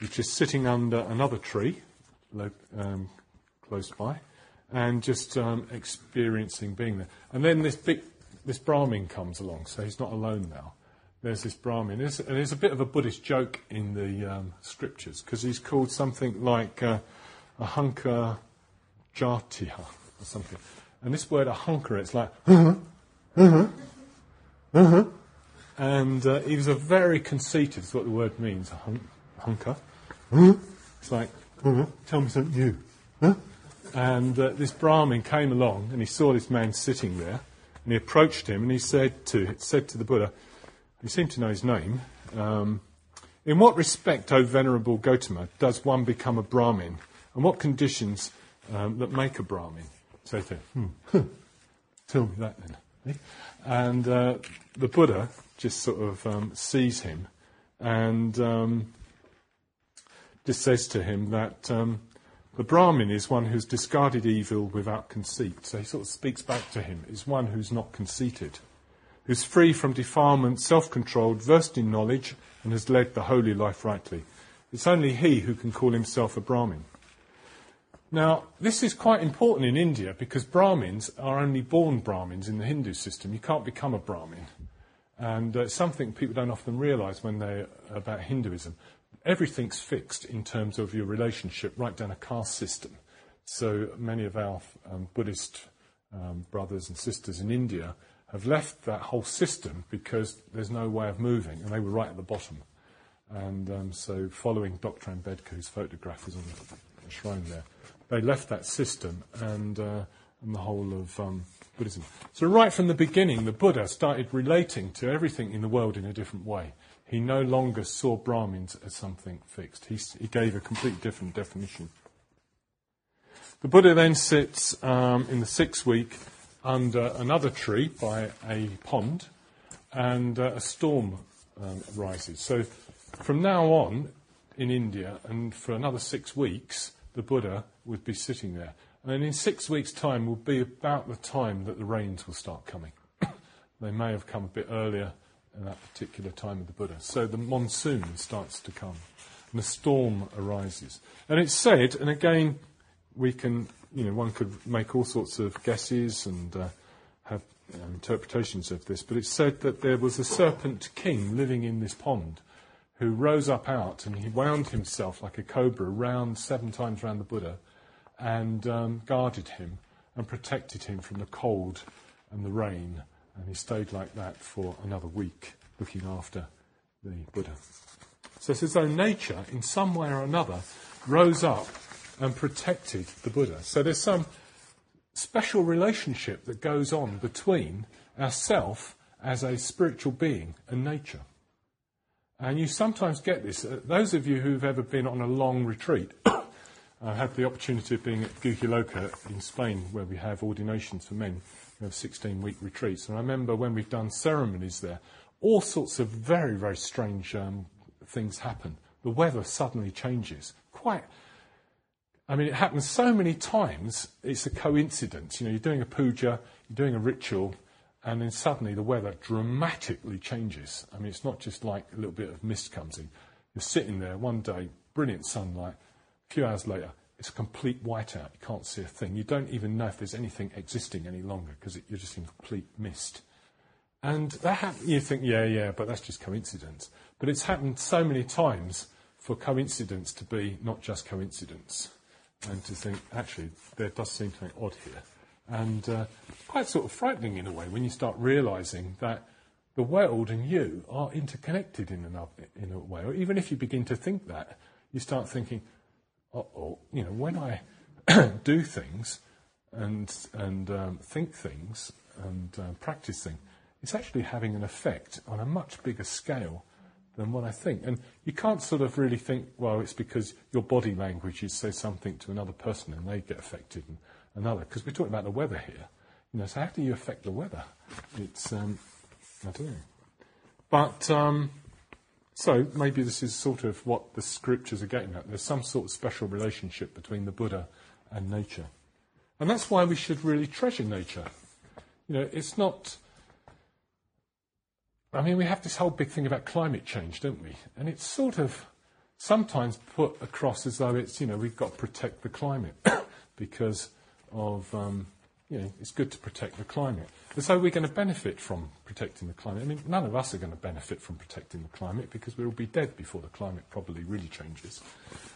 He's just sitting under another tree um, close by and just um, experiencing being there. And then this big, this Brahmin comes along, so he's not alone now. There's this Brahmin. And there's a bit of a Buddhist joke in the um, scriptures because he's called something like uh, a hunker jatiha or something. And this word a hunker, it's like, uh-huh, uh-huh, uh-huh. And uh, he was a very conceited, is what the word means, a hun- hunker. It's like, tell me something new. And uh, this Brahmin came along and he saw this man sitting there and he approached him and he said to, said to the Buddha, he seemed to know his name, um, in what respect, O Venerable Gotama, does one become a Brahmin? And what conditions um, that make a Brahmin? So he said, hmm, tell me that then. And uh, the Buddha just sort of um, sees him and um, just says to him that um, the Brahmin is one who's discarded evil without conceit. So he sort of speaks back to him, is one who's not conceited, who's free from defilement, self controlled, versed in knowledge, and has led the holy life rightly. It's only he who can call himself a Brahmin. Now, this is quite important in India because Brahmins are only born Brahmins in the Hindu system. You can't become a Brahmin. And uh, something people don't often realize when they're about Hinduism. everything's fixed in terms of your relationship, right down a caste system. So many of our um, Buddhist um, brothers and sisters in India have left that whole system because there's no way of moving, and they were right at the bottom. And um, so, following Dr. Ambedkar, whose photograph is on the shrine there, they left that system and, uh, and the whole of um, Buddhism. So, right from the beginning, the Buddha started relating to everything in the world in a different way. He no longer saw Brahmins as something fixed, he, he gave a completely different definition. The Buddha then sits um, in the sixth week under another tree by a pond, and uh, a storm um, rises. So, from now on in India, and for another six weeks, the Buddha would be sitting there. And in six weeks' time will be about the time that the rains will start coming. they may have come a bit earlier in that particular time of the Buddha. So the monsoon starts to come, and the storm arises. And it's said, and again, we can, you know, one could make all sorts of guesses and uh, have you know, interpretations of this, but it's said that there was a serpent king living in this pond who rose up out and he wound himself like a cobra round seven times round the Buddha and um, guarded him and protected him from the cold and the rain. And he stayed like that for another week, looking after the Buddha. So it's though nature, in some way or another, rose up and protected the Buddha. So there's some special relationship that goes on between ourself as a spiritual being and nature. And you sometimes get this. Uh, those of you who've ever been on a long retreat, I had the opportunity of being at Guhyaloka in Spain, where we have ordinations for men. We have 16 week retreats. And I remember when we've done ceremonies there, all sorts of very, very strange um, things happen. The weather suddenly changes. Quite, I mean, it happens so many times, it's a coincidence. You know, you're doing a puja, you're doing a ritual, and then suddenly the weather dramatically changes. I mean, it's not just like a little bit of mist comes in. You're sitting there one day, brilliant sunlight. Few hours later, it's a complete whiteout. You can't see a thing. You don't even know if there's anything existing any longer because you're just in complete mist. And that happen, you think, yeah, yeah, but that's just coincidence. But it's happened so many times for coincidence to be not just coincidence, and to think, actually, there does seem something odd here. And uh, quite sort of frightening in a way when you start realizing that the world and you are interconnected in, another, in a way. Or even if you begin to think that, you start thinking, oh, you know, when I do things and, and um, think things and uh, practice things, it's actually having an effect on a much bigger scale than what I think. And you can't sort of really think, well, it's because your body language is say something to another person and they get affected. And, another, because we're talking about the weather here. You know, so how do you affect the weather? It's, um, I don't know. But, um, so maybe this is sort of what the scriptures are getting at. There's some sort of special relationship between the Buddha and nature. And that's why we should really treasure nature. You know, it's not. I mean, we have this whole big thing about climate change, don't we? And it's sort of sometimes put across as though it's, you know, we've got to protect the climate because of, um, you know, it's good to protect the climate. And so we're going to benefit from protecting the climate. I mean, none of us are going to benefit from protecting the climate because we'll be dead before the climate probably really changes.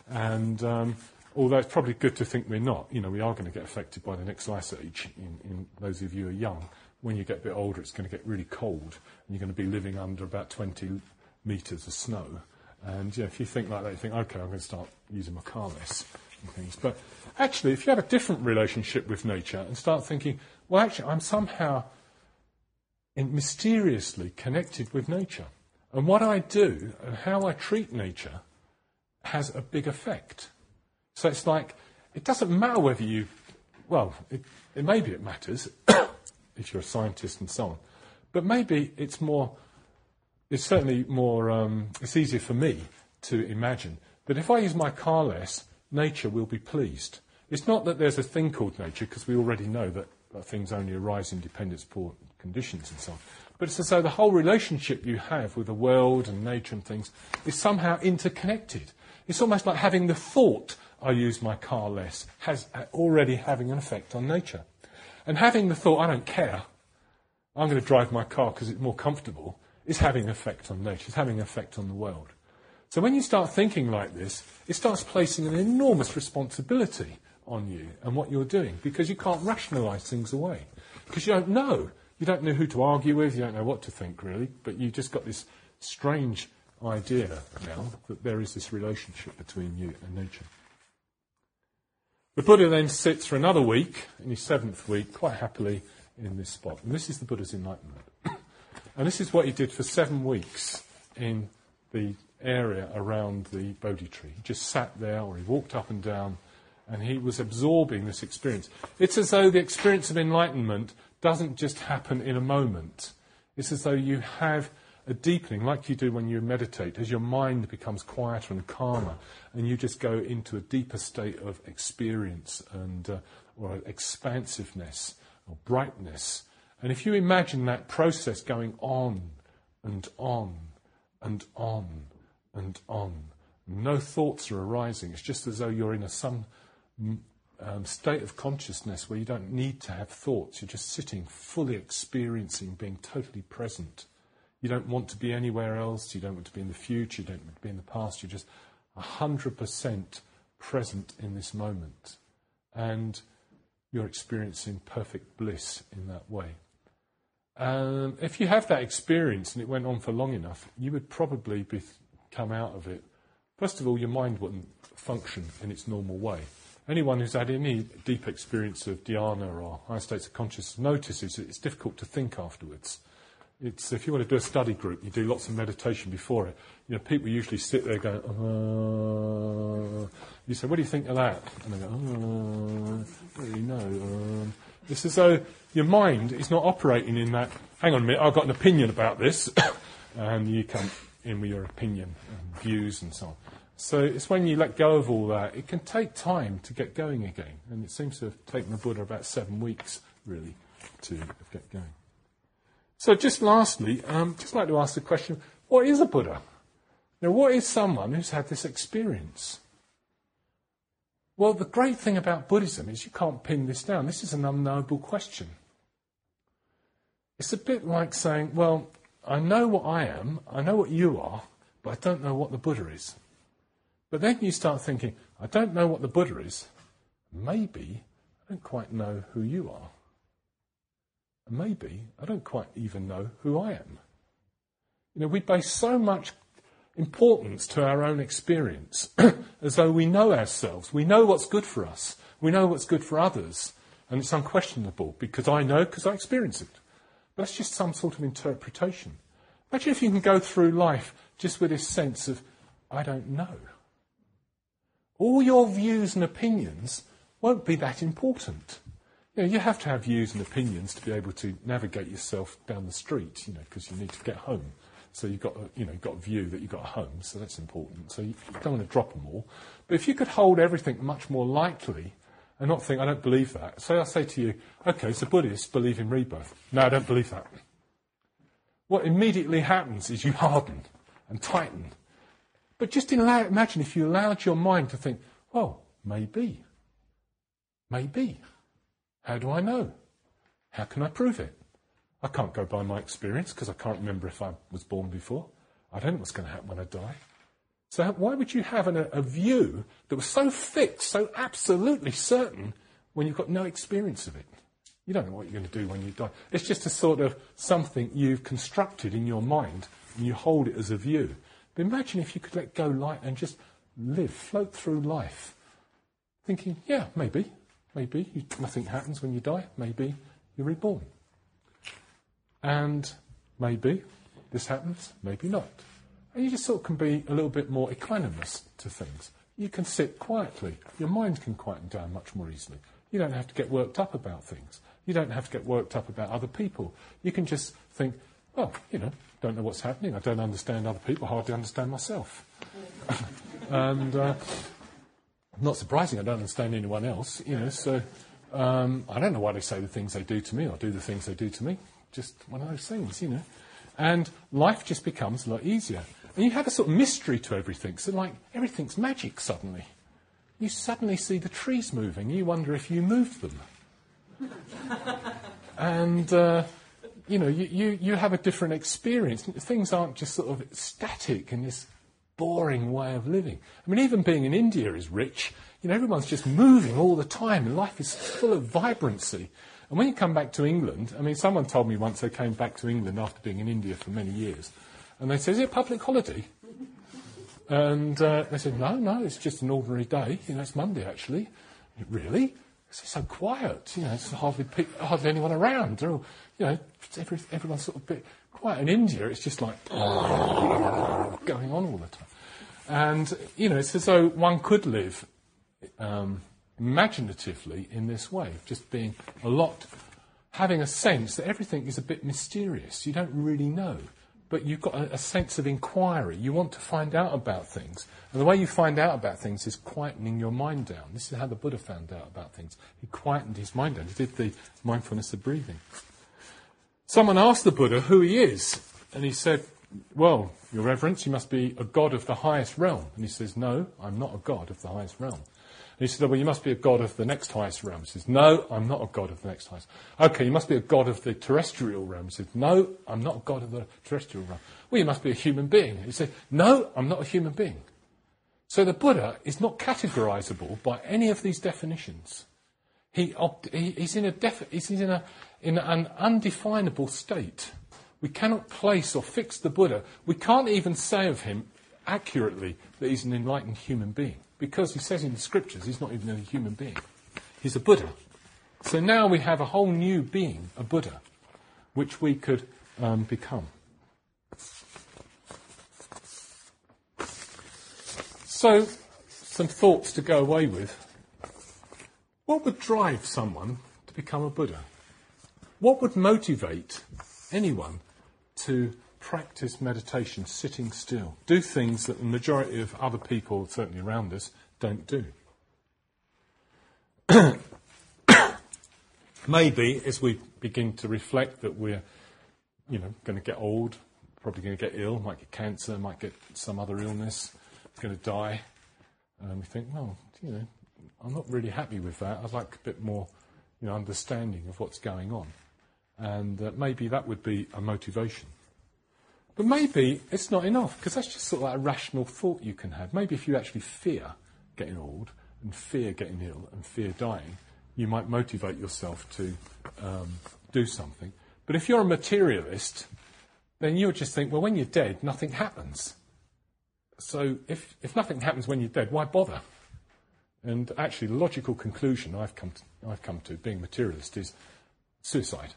And um, although it's probably good to think we're not, you know, we are going to get affected by the next ice age. In, in those of you who are young, when you get a bit older, it's going to get really cold, and you're going to be living under about 20 metres of snow. And you know, if you think like that, you think, okay, I'm going to start using my car less and things. But actually, if you have a different relationship with nature and start thinking, well, actually, I'm somehow mysteriously connected with nature. And what I do and how I treat nature has a big effect. So it's like, it doesn't matter whether you, well, it, it maybe it matters if you're a scientist and so on, but maybe it's more, it's certainly more, um, it's easier for me to imagine that if I use my car less, nature will be pleased. It's not that there's a thing called nature, because we already know that, that things only arise in dependence poor conditions and so on. But it's as though the whole relationship you have with the world and nature and things is somehow interconnected. It's almost like having the thought, I use my car less, has uh, already having an effect on nature. And having the thought, I don't care, I'm going to drive my car because it's more comfortable, is having an effect on nature, it's having an effect on the world. So when you start thinking like this, it starts placing an enormous responsibility on you and what you're doing because you can't rationalize things away. Because you don't know. You don't know who to argue with, you don't know what to think really, but you've just got this strange idea now that there is this relationship between you and nature. The Buddha then sits for another week, in his seventh week, quite happily in this spot. And this is the Buddha's enlightenment. and this is what he did for seven weeks in the area around the Bodhi tree. He just sat there or he walked up and down and he was absorbing this experience. It's as though the experience of enlightenment doesn't just happen in a moment. It's as though you have a deepening, like you do when you meditate, as your mind becomes quieter and calmer, and you just go into a deeper state of experience and uh, or expansiveness or brightness. And if you imagine that process going on and on and on and on, no thoughts are arising. It's just as though you're in a some um, state of consciousness where you don't need to have thoughts. You're just sitting, fully experiencing, being totally present. You don't want to be anywhere else. You don't want to be in the future. You don't want to be in the past. You're just 100% present in this moment. And you're experiencing perfect bliss in that way. Um, if you have that experience and it went on for long enough, you would probably be, come out of it. First of all, your mind wouldn't function in its normal way. Anyone who's had any deep experience of dhyana or higher states of consciousness notices it's difficult to think afterwards. It's, if you want to do a study group, you do lots of meditation before it. You know, people usually sit there going, uh, you say, what do you think of that? And they go, oh, I don't know. Um, it's as though your mind is not operating in that, hang on a minute, I've got an opinion about this. and you come in with your opinion and views and so on. So it's when you let go of all that, it can take time to get going again. And it seems to have taken the Buddha about seven weeks, really, to get going. So just lastly, um, just like to ask the question, what is a Buddha? Now, what is someone who's had this experience? Well, the great thing about Buddhism is you can't pin this down. This is an unknowable question. It's a bit like saying, well, I know what I am, I know what you are, but I don't know what the Buddha is. But then you start thinking, I don't know what the Buddha is. Maybe I don't quite know who you are. Maybe I don't quite even know who I am. You know, we base so much importance to our own experience as though we know ourselves. We know what's good for us. We know what's good for others. And it's unquestionable because I know because I experience it. But that's just some sort of interpretation. Imagine if you can go through life just with this sense of, I don't know. All your views and opinions won't be that important. You, know, you have to have views and opinions to be able to navigate yourself down the street, you know, because you need to get home. So you've got, a, you know, you've got a view that you've got a home, so that's important. So you, don't want to drop them all. But if you could hold everything much more lightly and not think, I don't believe that. Say I say to you, okay, so Buddhists believe in rebirth. No, I don't believe that. What immediately happens is you harden and tighten but just imagine if you allowed your mind to think, well, maybe. Maybe. How do I know? How can I prove it? I can't go by my experience because I can't remember if I was born before. I don't know what's going to happen when I die. So why would you have an, a view that was so fixed, so absolutely certain, when you've got no experience of it? You don't know what you're going to do when you die. It's just a sort of something you've constructed in your mind and you hold it as a view. But imagine if you could let go light and just live, float through life, thinking, yeah, maybe, maybe you, nothing happens when you die, maybe you're reborn. And maybe this happens, maybe not. And you just sort of can be a little bit more equanimous to things. You can sit quietly. Your mind can quieten down much more easily. You don't have to get worked up about things. You don't have to get worked up about other people. You can just think, well, you know, don't know what's happening. I don't understand other people, hardly understand myself. and uh, not surprising, I don't understand anyone else, you know, so um, I don't know why they say the things they do to me or do the things they do to me. Just one of those things, you know. And life just becomes a lot easier. And you have a sort of mystery to everything. So, like, everything's magic suddenly. You suddenly see the trees moving. You wonder if you moved them. and uh, you know, you, you, you have a different experience. Things aren't just sort of static in this boring way of living. I mean, even being in India is rich. You know, everyone's just moving all the time, and life is full of vibrancy. And when you come back to England, I mean, someone told me once they came back to England after being in India for many years, and they said, "Is it a public holiday?" And uh, they said, "No, no, it's just an ordinary day. You know, it's Monday actually." Really? It's so quiet. You know, it's hardly hardly anyone around. They're all, you know, every, everyone's sort of bit quiet. In India, it's just like going on all the time. And you know, it's as though one could live um, imaginatively in this way, just being a lot, having a sense that everything is a bit mysterious. You don't really know but you've got a, a, sense of inquiry. You want to find out about things. And the way you find out about things is quietening your mind down. This is how the Buddha found out about things. He quietened his mind down. He did the mindfulness of breathing. Someone asked the Buddha who he is, and he said, Well, Your Reverence, you must be a god of the highest realm. And he says, No, I'm not a god of the highest realm. And he said, Well, you must be a god of the next highest realm. He says, No, I'm not a god of the next highest. Okay, you must be a god of the terrestrial realm. He says, No, I'm not a god of the terrestrial realm. Well, you must be a human being. He said, No, I'm not a human being. So the Buddha is not categorizable by any of these definitions. He, he, he's, in, a he's in, a, in an undefinable state. We cannot place or fix the Buddha. We can't even say of him accurately that he's an enlightened human being because he says in the scriptures he's not even a human being. He's a Buddha. So now we have a whole new being, a Buddha, which we could um, become. So, some thoughts to go away with. What would drive someone to become a Buddha? What would motivate anyone to practice meditation sitting still. Do things that the majority of other people, certainly around us, don't do. Maybe as we begin to reflect that we're, you know, going to get old, probably going to get ill, might get cancer, might get some other illness, going to die, and we think, well, you know, I'm not really happy with that. I'd like a bit more, you know, understanding of what's going on, and uh, maybe that would be a motivation. But maybe it's not enough, because that's just sort of like a rational thought you can have. Maybe if you actually fear getting old, and fear getting ill, and fear dying, you might motivate yourself to um, do something. But if you're a materialist, then you'll just think, well, when you're dead, nothing happens. So if, if nothing happens when you're dead, why bother? And actually, the logical conclusion I've come to, I've come to being materialist is suicide.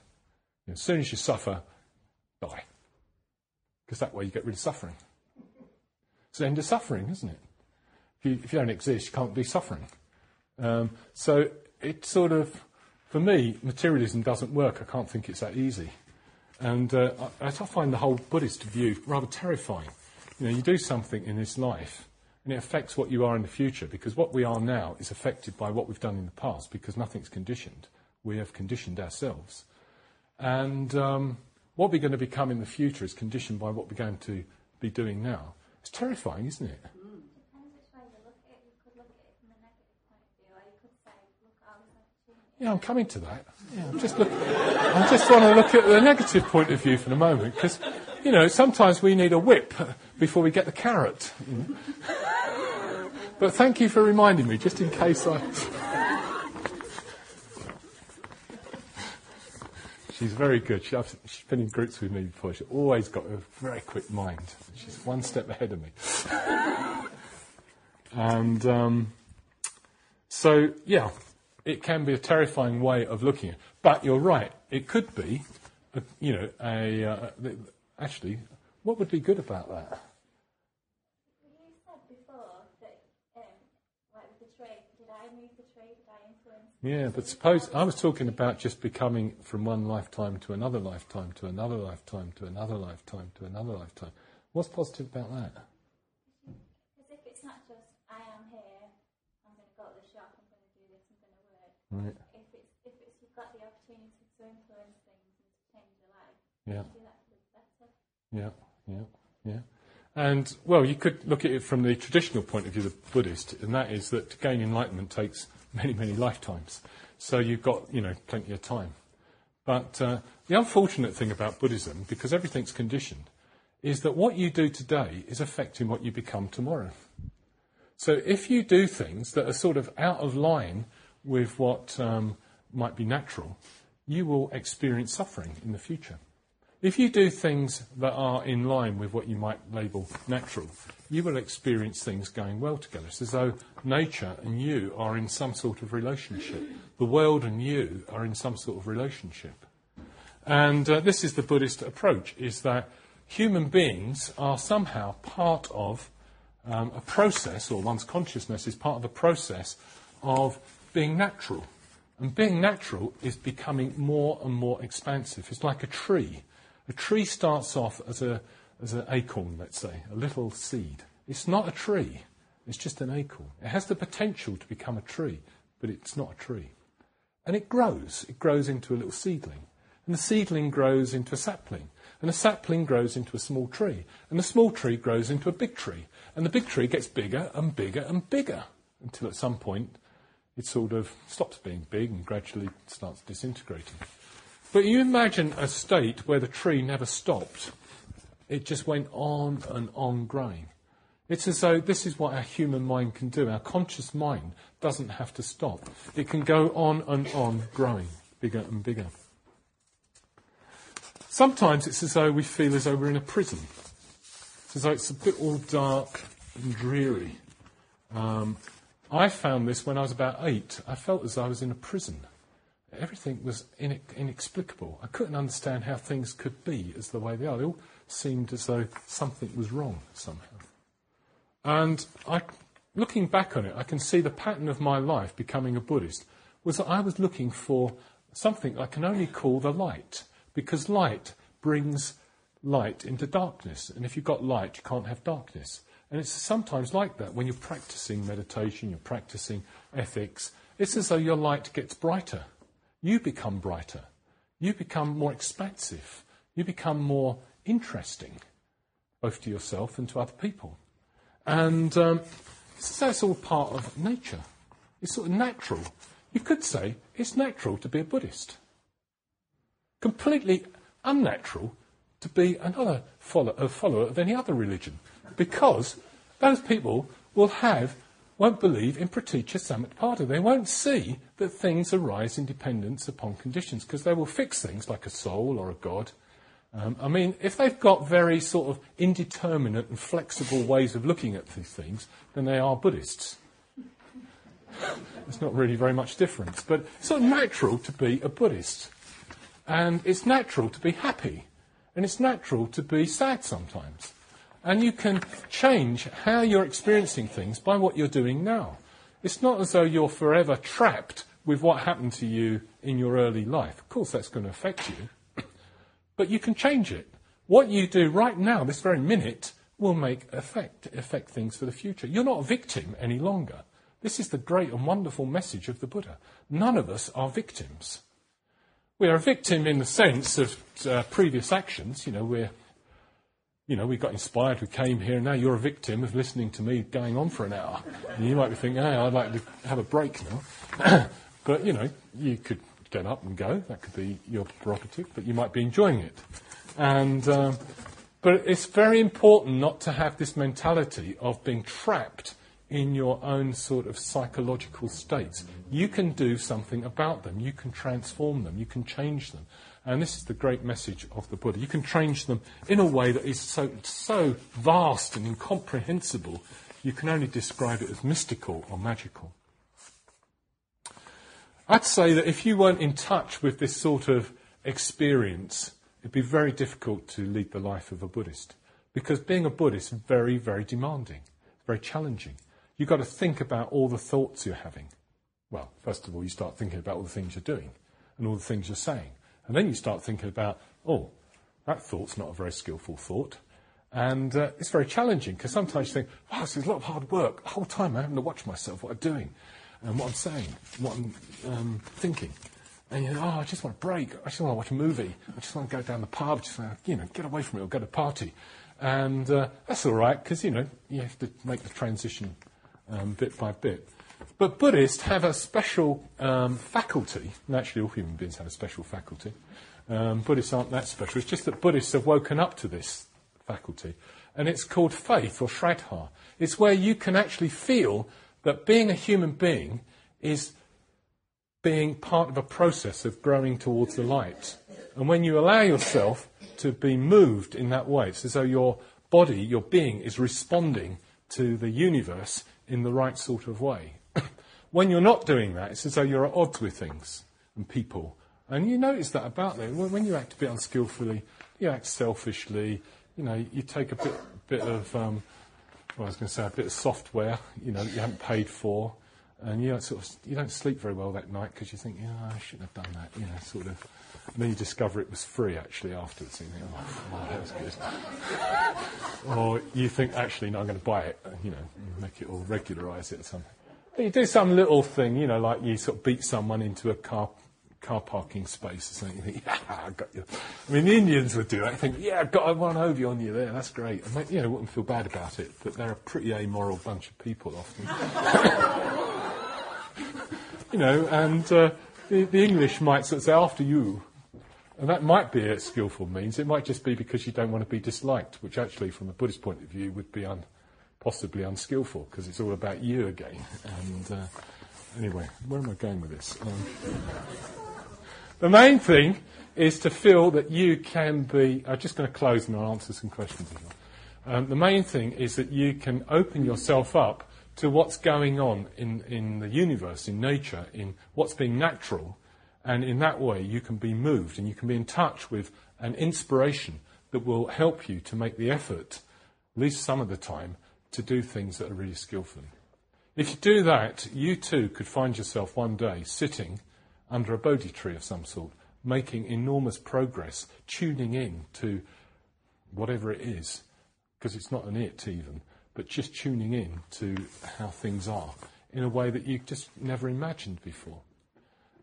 You know, as soon as you suffer, die because that way you get rid of suffering. It's the end of suffering, isn't it? If you, if you don't exist, you can't be suffering. Um, so it sort of, for me, materialism doesn't work. I can't think it's that easy. And uh, I, I find the whole Buddhist view rather terrifying. You know, you do something in this life, and it affects what you are in the future, because what we are now is affected by what we've done in the past, because nothing's conditioned. We have conditioned ourselves. And um, what we're going to become in the future is conditioned by what we're going to be doing now. It's terrifying, isn't it? Yeah, I'm coming to that. Yeah, I'm just look, I just want to look at the negative point of view for the moment because, you know, sometimes we need a whip before we get the carrot. But thank you for reminding me, just in case I. She's very good. She, she's been in groups with me before. She's always got a very quick mind. She's one step ahead of me. and um, so, yeah, it can be a terrifying way of looking at it. But you're right. It could be, a, you know, a uh, actually, what would be good about that? Yeah, but suppose I was talking about just becoming from one lifetime to another lifetime to another lifetime to another lifetime to another lifetime. What's positive about that? Because if it's not just I am here, I'm going to go to the shop, I'm going to do this, I'm going to work. Right. If it's if it's you've got the opportunity to influence things and to change your life, Yeah. do that better. Yeah, yeah, yeah. And well, you could look at it from the traditional point of view, of the Buddhist, and that is that to gain enlightenment takes many, many lifetimes. So you've got, you know, plenty of time. But uh, the unfortunate thing about Buddhism, because everything's conditioned, is that what you do today is affecting what you become tomorrow. So if you do things that are sort of out of line with what um, might be natural, you will experience suffering in the future. If you do things that are in line with what you might label natural, you will experience things going well together. It's as though nature and you are in some sort of relationship. The world and you are in some sort of relationship. And uh, this is the Buddhist approach, is that human beings are somehow part of um, a process, or one's consciousness is part of a process of being natural. And being natural is becoming more and more expansive. It's like a tree. A tree starts off as, a, as an acorn, let's say, a little seed. It's not a tree, it's just an acorn. It has the potential to become a tree, but it's not a tree. And it grows. It grows into a little seedling. And the seedling grows into a sapling. And the sapling grows into a small tree. And the small tree grows into a big tree. And the big tree gets bigger and bigger and bigger until at some point it sort of stops being big and gradually starts disintegrating. But you imagine a state where the tree never stopped. It just went on and on growing. It's as though this is what our human mind can do. Our conscious mind doesn't have to stop. It can go on and on growing, bigger and bigger. Sometimes it's as though we feel as though we're in a prison. It's as though it's a bit all dark and dreary. Um, I found this when I was about eight. I felt as though I was in a prison. Everything was inexplicable. I couldn't understand how things could be as the way they are. They all seemed as though something was wrong somehow. And I, looking back on it, I can see the pattern of my life becoming a Buddhist was that I was looking for something I can only call the light because light brings light into darkness. And if you've got light, you can't have darkness. And it's sometimes like that when you're practicing meditation, you're practicing ethics. It's as though your light gets brighter. You become brighter. You become more expansive. You become more interesting, both to yourself and to other people. And um, that's all part of nature. It's sort of natural. You could say it's natural to be a Buddhist completely unnatural to be another follow, a follower of any other religion because those people will have won't believe in pratitya samutpada. They won't see that things arise in dependence upon conditions because they will fix things like a soul or a god. Um, I mean, if they've got very sort of indeterminate and flexible ways of looking at these things, then they are Buddhists. There's not really very much difference, but it's sort of natural to be a Buddhist. And it's natural to be happy. And it's natural to be sad sometimes. And you can change how you're experiencing things by what you're doing now. It's not as though you're forever trapped with what happened to you in your early life. Of course, that's going to affect you. but you can change it. What you do right now, this very minute, will make effect, affect things for the future. You're not a victim any longer. This is the great and wonderful message of the Buddha. None of us are victims we are a victim in the sense of uh, previous actions. You know, we're, you know, we got inspired, we came here, and now you're a victim of listening to me going on for an hour. And you might be thinking, hey, I'd like to have a break now. but, you know, you could get up and go. That could be your prerogative, but you might be enjoying it. And, um, but it's very important not to have this mentality of being trapped in your own sort of psychological states. You can do something about them. You can transform them. You can change them. And this is the great message of the Buddha. You can change them in a way that is so, so vast and incomprehensible, you can only describe it as mystical or magical. I'd say that if you weren't in touch with this sort of experience, it'd be very difficult to lead the life of a Buddhist. Because being a Buddhist is very, very demanding, very challenging you've got to think about all the thoughts you're having. Well, first of all, you start thinking about all the things you're doing and all the things you're saying. And then you start thinking about, oh, that thought's not a very skillful thought. And uh, it's very challenging because sometimes you think, wow, this is a lot of hard work. The whole time I'm having to watch myself, what I'm doing, and what I'm saying, what I'm um, thinking. And you think, oh, I just want a break. I just want to watch a movie. I just want to go down the pub, just want to, you know, get away from it or go to a party. And uh, that's all right because, you know, you have to make the transition um, bit by bit. But Buddhists have a special um, faculty. Naturally, all human beings have a special faculty. Um, Buddhists aren't that special. It's just that Buddhists have woken up to this faculty. And it's called faith or shraddha. It's where you can actually feel that being a human being is being part of a process of growing towards the light. And when you allow yourself to be moved in that way, it's as though your body, your being, is responding to the universe in the right sort of way. When you're not doing that, it's as though you're at odds with things and people. And you notice that about them. When you act a bit unskillfully, you act selfishly, you know, you take a bit, bit of, um, well, I was going to say, a bit of software, you know, that you haven't paid for, and you don't sort of, you don't sleep very well that night because you think, yeah, I shouldn't have done that, you know, sort of. And then you discover it was free actually afterwards, and you think, oh, that was good. or you think, actually, no, I'm going to buy it, you know, make it or regularise it or something. You do some little thing, you know, like you sort of beat someone into a car car parking space or something. You think, yeah, I got you. I mean, the Indians would do that. You think, yeah, I got one over you on you there. That's great. And they, you know, wouldn't feel bad about it, but they're a pretty amoral bunch of people often. you know, and uh, the, the English might sort of say, after you. And that might be a skillful means. It might just be because you don't want to be disliked, which actually, from a Buddhist point of view, would be un, possibly unskillful because it's all about you again. And uh, anyway, where am I going with this? Um, the main thing is to feel that you can be. I'm just going to close and I'll answer some questions. Um, the main thing is that you can open yourself up to what's going on in, in the universe, in nature, in what's being natural, and in that way you can be moved and you can be in touch with an inspiration that will help you to make the effort, at least some of the time, to do things that are really skillful. If you do that, you too could find yourself one day sitting under a Bodhi tree of some sort, making enormous progress, tuning in to whatever it is, because it's not an it even, but just tuning in to how things are in a way that you just never imagined before.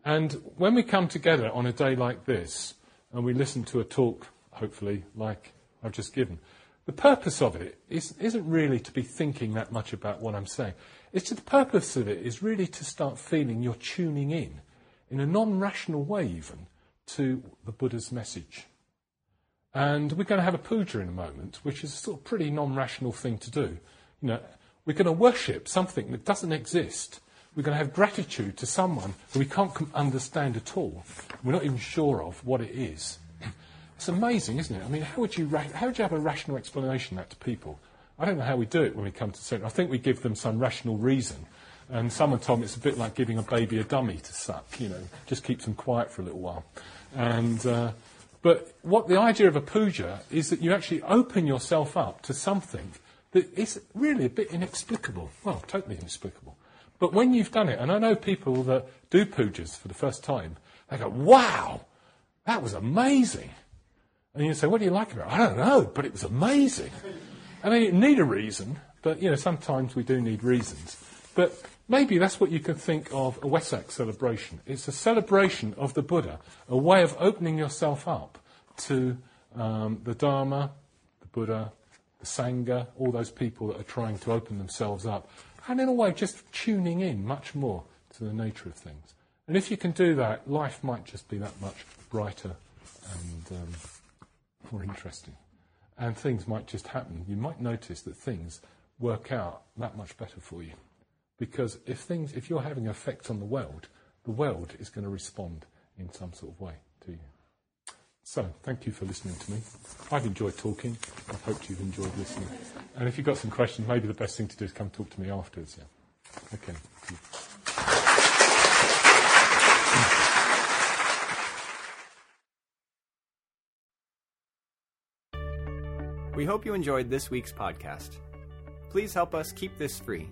And when we come together on a day like this, and we listen to a talk, hopefully, like I've just given, the purpose of it is, isn't really to be thinking that much about what I'm saying. It's the purpose of it is really to start feeling you're tuning in in a non rational way, even, to the Buddha's message. And we're going to have a puja in a moment, which is a sort of pretty non rational thing to do. You know, we're going to worship something that doesn't exist. We're going to have gratitude to someone who we can't understand at all. We're not even sure of what it is. It's amazing, isn't it? I mean, how would you, how would you have a rational explanation of that to people? I don't know how we do it when we come to Satan. I think we give them some rational reason. And someone told me it's a bit like giving a baby a dummy to suck, you know, just keeps them quiet for a little while. And, uh, but what the idea of a puja is that you actually open yourself up to something that is really a bit inexplicable. Well, totally inexplicable. But when you've done it, and I know people that do pujas for the first time, they go, wow, that was amazing. And you say, what do you like about it? I don't know, but it was amazing. I mean, you need a reason, but, you know, sometimes we do need reasons. But Maybe that's what you could think of a Wesak celebration. It's a celebration of the Buddha, a way of opening yourself up to um, the Dharma, the Buddha, the Sangha, all those people that are trying to open themselves up, and in a way just tuning in much more to the nature of things. And if you can do that, life might just be that much brighter and um, more interesting. And things might just happen. You might notice that things work out that much better for you. Because if things, if you're having an effect on the world, the world is going to respond in some sort of way to you. So, thank you for listening to me. I've enjoyed talking. I hope you've enjoyed listening. And if you've got some questions, maybe the best thing to do is come talk to me afterwards. Yeah. Okay. We hope you enjoyed this week's podcast. Please help us keep this free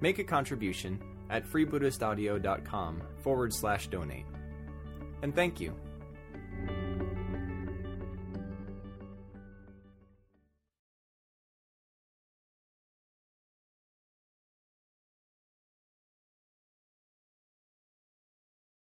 Make a contribution at freebuddhistaudio.com forward slash donate. And thank you.